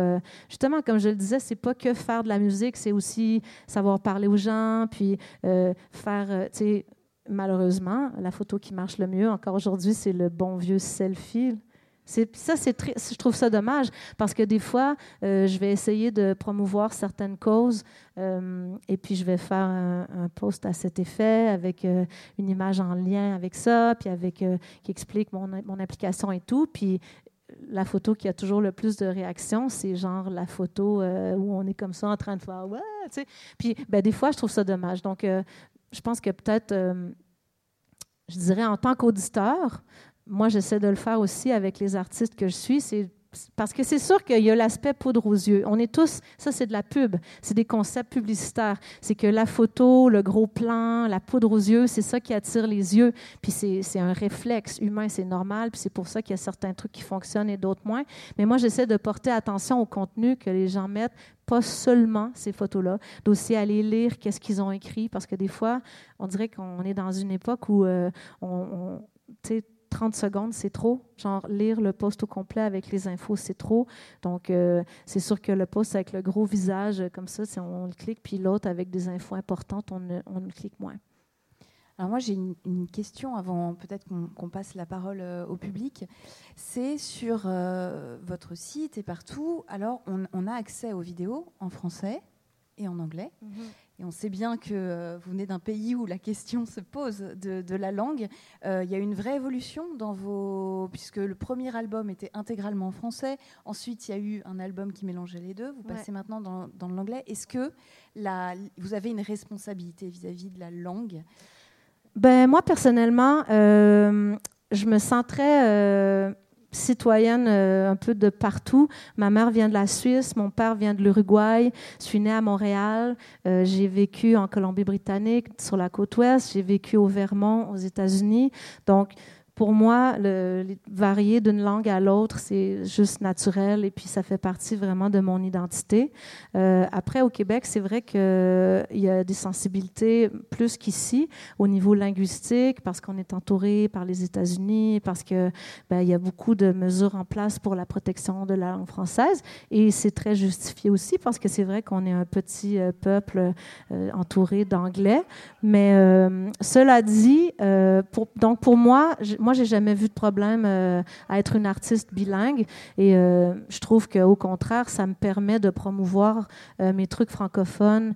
justement, comme je le disais, c'est pas que faire de la musique, c'est aussi savoir parler aux gens, puis faire, tu sais, malheureusement, la photo qui marche le mieux encore aujourd'hui, c'est le bon vieux selfie. Ça, je trouve ça dommage parce que des fois, euh, je vais essayer de promouvoir certaines causes euh, et puis je vais faire un, post à cet effet avec euh, une image en lien avec ça, puis avec qui explique mon, mon application et tout. Puis la photo qui a toujours le plus de réactions, c'est genre la photo où on est comme ça en train de faire ouais. Puis ben, des fois, je trouve ça dommage. Donc, je pense que peut-être je dirais en tant qu'auditeur, moi, j'essaie de le faire aussi avec les artistes que je suis. Parce que c'est sûr qu'il y a l'aspect poudre aux yeux. On est tous, ça c'est de la pub, c'est des concepts publicitaires. C'est que la photo, le gros plan, la poudre aux yeux, c'est ça qui attire les yeux. Puis c'est un réflexe humain, c'est normal. Puis c'est pour ça qu'il y a certains trucs qui fonctionnent et d'autres moins. Mais moi, j'essaie de porter attention au contenu que les gens mettent, pas seulement ces photos-là, d'aussi aller lire qu'est-ce qu'ils ont écrit, parce que des fois, on dirait qu'on est dans une époque où euh, on, on 30 secondes, c'est trop. Genre, lire le post au complet avec les infos, c'est trop. Donc, euh, c'est sûr que le post avec le gros visage, euh, comme ça, si on le clique, puis l'autre avec des infos importantes, on, on le clique moins. Alors moi j'ai une, question avant peut-être qu'on passe la parole euh, au public. C'est sur votre site et partout. Alors on, a accès aux vidéos en français et en anglais. Mm-hmm. Et on sait bien que euh, vous venez d'un pays où la question se pose de, la langue. il y a une vraie évolution dans vos... puisque le premier album était intégralement en français, ensuite il y a eu un album qui mélangeait les deux, vous passez maintenant dans, dans l'anglais. Est-ce que la... vous avez une responsabilité vis-à-vis de la langue? Ben, Moi, personnellement, je me sens très citoyenne euh, un peu de partout. Ma mère vient de la Suisse, mon père vient de l'Uruguay. Je suis née à Montréal. Euh, j'ai vécu en Colombie-Britannique, sur la côte ouest. J'ai vécu au Vermont, aux États-Unis. Donc, pour moi, varier d'une langue à l'autre, c'est juste naturel et puis ça fait partie vraiment de mon identité. Euh, après, au Québec, c'est vrai qu'il y a des sensibilités plus qu'ici au niveau linguistique parce qu'on est entouré par les États-Unis, parce que ben, y a beaucoup de mesures en place pour la protection de la langue française et c'est très justifié aussi parce que c'est vrai qu'on est un petit euh, peuple euh, entouré d'anglais. Mais cela dit, donc pour moi, moi, j'ai jamais vu de problème euh, à être une artiste bilingue. Et euh, je trouve qu'au contraire, ça me permet de promouvoir euh, mes trucs francophones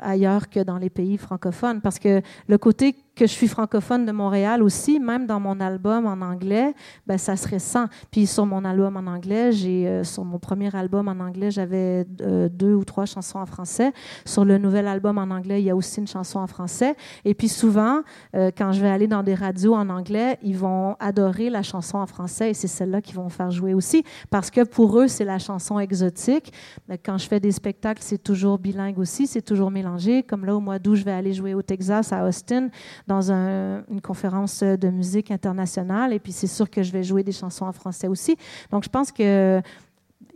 ailleurs que dans les pays francophones. Parce que le côté que je suis francophone de Montréal aussi, même dans mon album en anglais, ben, ça se ressent. Puis sur mon album en anglais, euh, sur mon premier album en anglais, j'avais euh, deux ou trois chansons en français. Sur le nouvel album en anglais, il y a aussi une chanson en français. Et puis souvent, euh, quand je vais aller dans des radios en anglais, ils vont adorer la chanson en français et c'est celle-là qu'ils vont faire jouer aussi parce que pour eux, c'est la chanson exotique. Mais quand je fais des spectacles, c'est toujours bilingue aussi, c'est toujours mélangé. Comme là, au mois d'août, je vais aller jouer au Texas, à Austin dans une conférence de musique internationale. Et puis, c'est sûr que je vais jouer des chansons en français aussi. Donc, je pense que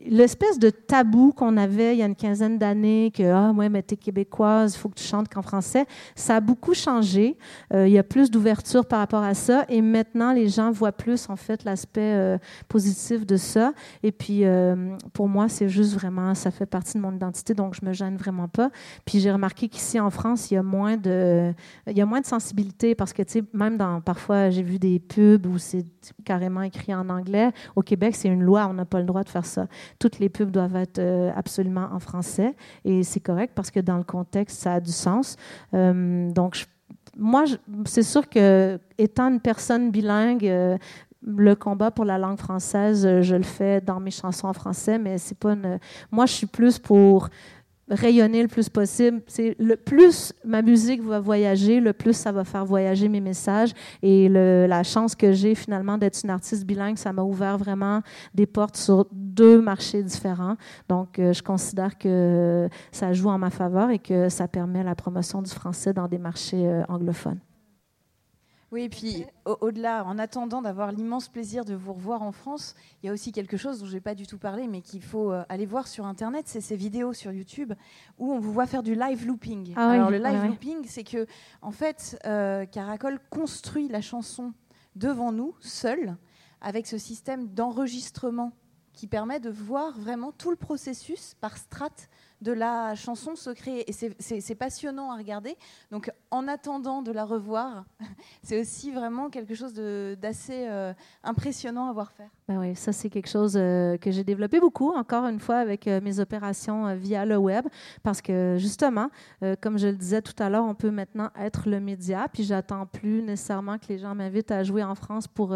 l'espèce de tabou qu'on avait il y a une quinzaine d'années, que ah ouais, mais t'es québécoise, il faut que tu chantes qu'en français, ça a beaucoup changé. Euh, il y a plus d'ouverture par rapport à ça, et maintenant les gens voient plus en fait l'aspect euh, positif de ça. Et puis euh, pour moi, c'est juste vraiment, ça fait partie de mon identité, donc je me gêne vraiment pas. Puis j'ai remarqué qu'ici en France, il y a moins de, il y a moins de sensibilité parce que tu sais, même dans parfois j'ai vu des pubs où c'est carrément écrit en anglais. Au Québec, c'est une loi, on n'a pas le droit de faire ça toutes les pubs doivent être euh, absolument en français. Et c'est correct parce que dans le contexte, ça a du sens. Euh, donc, moi, c'est sûr que étant une personne bilingue, euh, le combat pour la langue française, je le fais dans mes chansons en français, mais c'est pas une... Moi, je suis plus pour rayonner le plus possible. C'est le plus ma musique va voyager, le plus ça va faire voyager mes messages. Et la chance que j'ai finalement d'être une artiste bilingue, ça m'a ouvert vraiment des portes sur deux marchés différents. Donc, euh, je considère que ça joue en ma faveur et que ça permet la promotion du français dans des marchés euh, anglophones. Oui, et puis au-delà, en attendant d'avoir l'immense plaisir de vous revoir en France, il y a aussi quelque chose dont je n'ai pas du tout parlé, mais qu'il faut euh, aller voir sur Internet, c'est ces vidéos sur YouTube où on vous voit faire du live looping. Ah Alors le live looping, c'est que en fait, euh, Caracol construit la chanson devant nous, seul, avec ce système d'enregistrement qui permet de voir vraiment tout le processus par strates de la chanson se. Et c'est passionnant à regarder. Donc, en attendant de la revoir, c'est aussi vraiment quelque chose d'assez euh, impressionnant à voir faire. Ben oui, ça, c'est quelque chose euh, que j'ai développé beaucoup, encore une fois, avec euh, mes opérations via le web. Parce que, justement, comme je le disais tout à l'heure, on peut maintenant être le média. Puis, j'attends plus nécessairement que les gens m'invitent à jouer en France pour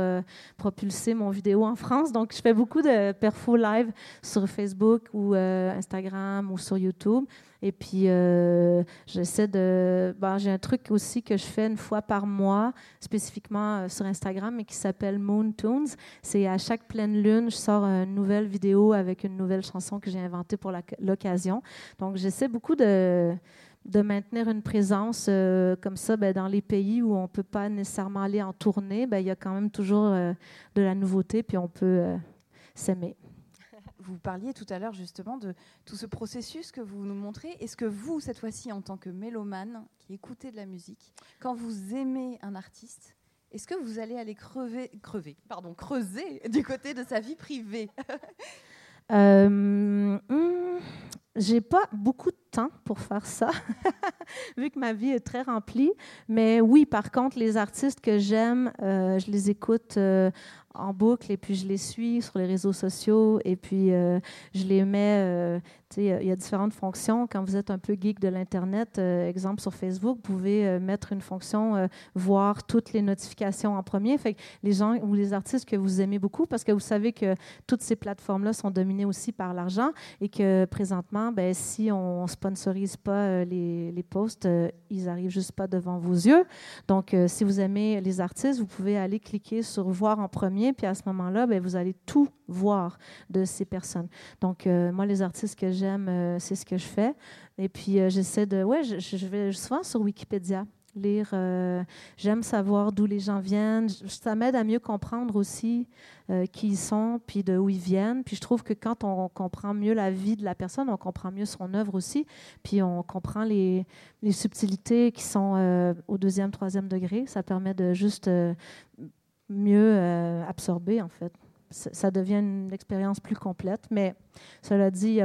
propulser mon vidéo en France. Donc, je fais beaucoup de perfo live sur Facebook ou Instagram ou sur YouTube. Et puis, euh, j'essaie de. Ben, j'ai un truc aussi que je fais une fois par mois, spécifiquement euh, sur Instagram, mais qui s'appelle Moon Tunes. C'est à chaque pleine lune, je sors une nouvelle vidéo avec une nouvelle chanson que j'ai inventée pour l'occasion. Donc, j'essaie beaucoup de de maintenir une présence euh, comme ça ben, dans les pays où on ne peut pas nécessairement aller en tournée. Ben, il y a quand même toujours de la nouveauté, puis on peut s'aimer vous parliez tout à l'heure justement de tout ce processus que vous nous montrez. Est-ce que vous, cette fois-ci, en tant que mélomane qui écoutez de la musique, quand vous aimez un artiste, est-ce que vous allez aller crever, crever, pardon, creuser du côté de sa vie privée? Euh, hmm, J'ai pas beaucoup de temps pour faire ça, vu que ma vie est très remplie. Mais oui, par contre, les artistes que j'aime, euh, je les écoute euh, en boucle et puis je les suis sur les réseaux sociaux et puis euh, je les mets. Euh, il y a différentes fonctions. Quand vous êtes un peu geek de l'Internet, euh, exemple sur Facebook, vous pouvez mettre une fonction voir toutes les notifications en premier. Fait que les gens ou les artistes que vous aimez beaucoup, parce que vous savez que toutes ces plateformes-là sont dominées aussi par l'argent et que présentement, ben, si on ne sponsorise pas les, les posts, ils arrivent juste pas devant vos yeux. Donc, si vous aimez les artistes, vous pouvez aller cliquer sur voir en premier puis à ce moment-là, ben, vous allez tout voir de ces personnes. Donc, euh, moi, les artistes que j'aime, euh, c'est ce que je fais. Et puis, euh, j'essaie de. Ouais, je, vais souvent sur Wikipédia lire. j'aime savoir d'où les gens viennent. Ça m'aide à mieux comprendre aussi qui ils sont, puis de où ils viennent. Puis je trouve que quand on comprend mieux la vie de la personne, on comprend mieux son œuvre aussi. Puis on comprend les subtilités qui sont au deuxième, troisième degré. Ça permet de juste mieux euh, absorber, en fait. Ça, devient une expérience plus complète. Mais cela dit,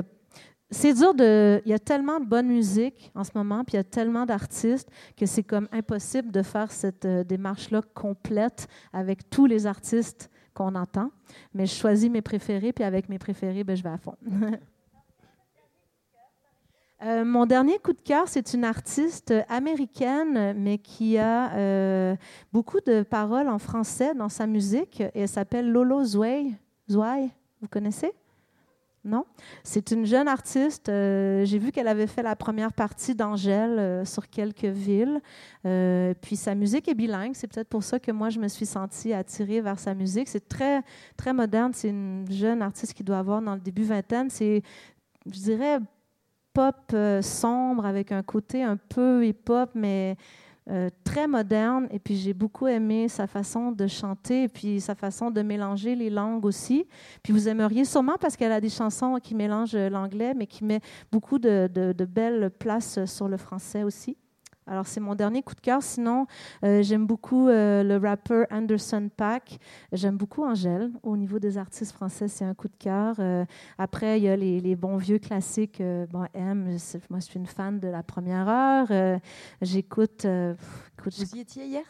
c'est dur de. Il y a tellement de bonne musique en ce moment, puis il y a tellement d'artistes que c'est comme impossible de faire cette euh, démarche-là complète avec tous les artistes qu'on entend. Mais je choisis mes préférés, puis avec mes préférés, ben, je vais à fond. Euh, mon dernier coup de cœur, c'est une artiste américaine, mais qui a euh, beaucoup de paroles en français dans sa musique. Et elle s'appelle Lolo Zouay. Zouay, vous connaissez? Non? C'est une jeune artiste. Euh, j'ai vu qu'elle avait fait la première partie d'Angèle sur quelques villes. puis sa musique est bilingue. C'est peut-être pour ça que moi, je me suis sentie attirée vers sa musique. C'est très, très moderne. C'est une jeune artiste qui doit avoir dans le début vingtaine. C'est, je dirais, pop euh, sombre avec un côté un peu hip-hop, mais euh, très moderne. Et puis j'ai beaucoup aimé sa façon de chanter et puis sa façon de mélanger les langues aussi. Puis vous aimeriez sûrement parce qu'elle a des chansons qui mélangent l'anglais, mais qui met beaucoup de, de belles places sur le français aussi. Alors, c'est mon dernier coup de cœur. Sinon, euh, j'aime beaucoup euh, le rappeur Anderson Pack. J'aime beaucoup Angèle. Au niveau des artistes français, c'est un coup de cœur. Euh, après, il y a les, bons vieux classiques. bon, M, moi, je suis une fan de la première heure. J'écoute. Vous y étiez hier?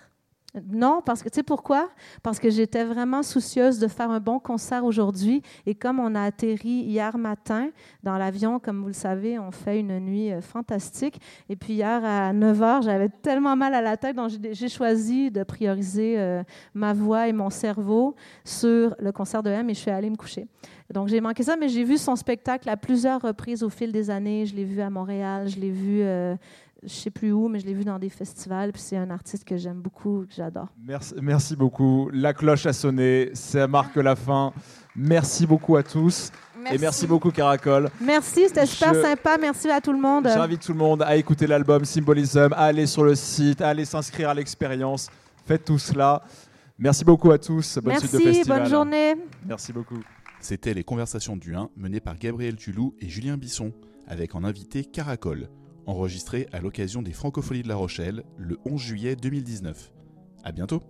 Non, parce que tu sais pourquoi? Parce que j'étais vraiment soucieuse de faire un bon concert aujourd'hui. Et comme on a atterri hier matin dans l'avion, comme vous le savez, on fait une nuit euh, fantastique. Et puis hier à 9 h, j'avais tellement mal à la tête, donc j'ai choisi de prioriser euh, ma voix et mon cerveau sur le concert de M et je suis allée me coucher. Donc j'ai manqué ça, mais j'ai vu son spectacle à plusieurs reprises au fil des années. Je l'ai vu à Montréal, je l'ai vu euh, je sais plus où, mais je l'ai vu dans des festivals. Puis c'est un artiste que j'aime beaucoup, que j'adore. Merci, merci beaucoup. La cloche a sonné, ça marque la fin. Merci beaucoup à tous. Et merci beaucoup, Caracol. Merci, c'était super sympa. Merci à tout le monde. J'invite tout le monde à écouter l'album Symbolism, à aller sur le site, à aller s'inscrire à l'expérience. Faites tout cela. Merci beaucoup à tous. Bonne merci, suite de festival. bonne journée. Merci beaucoup. C'était les conversations du 1 menées par Gabriel Tulou et Julien Bisson, avec en invité Caracol enregistré à l'occasion des Francopholies de La Rochelle le 11 juillet 2019. À bientôt!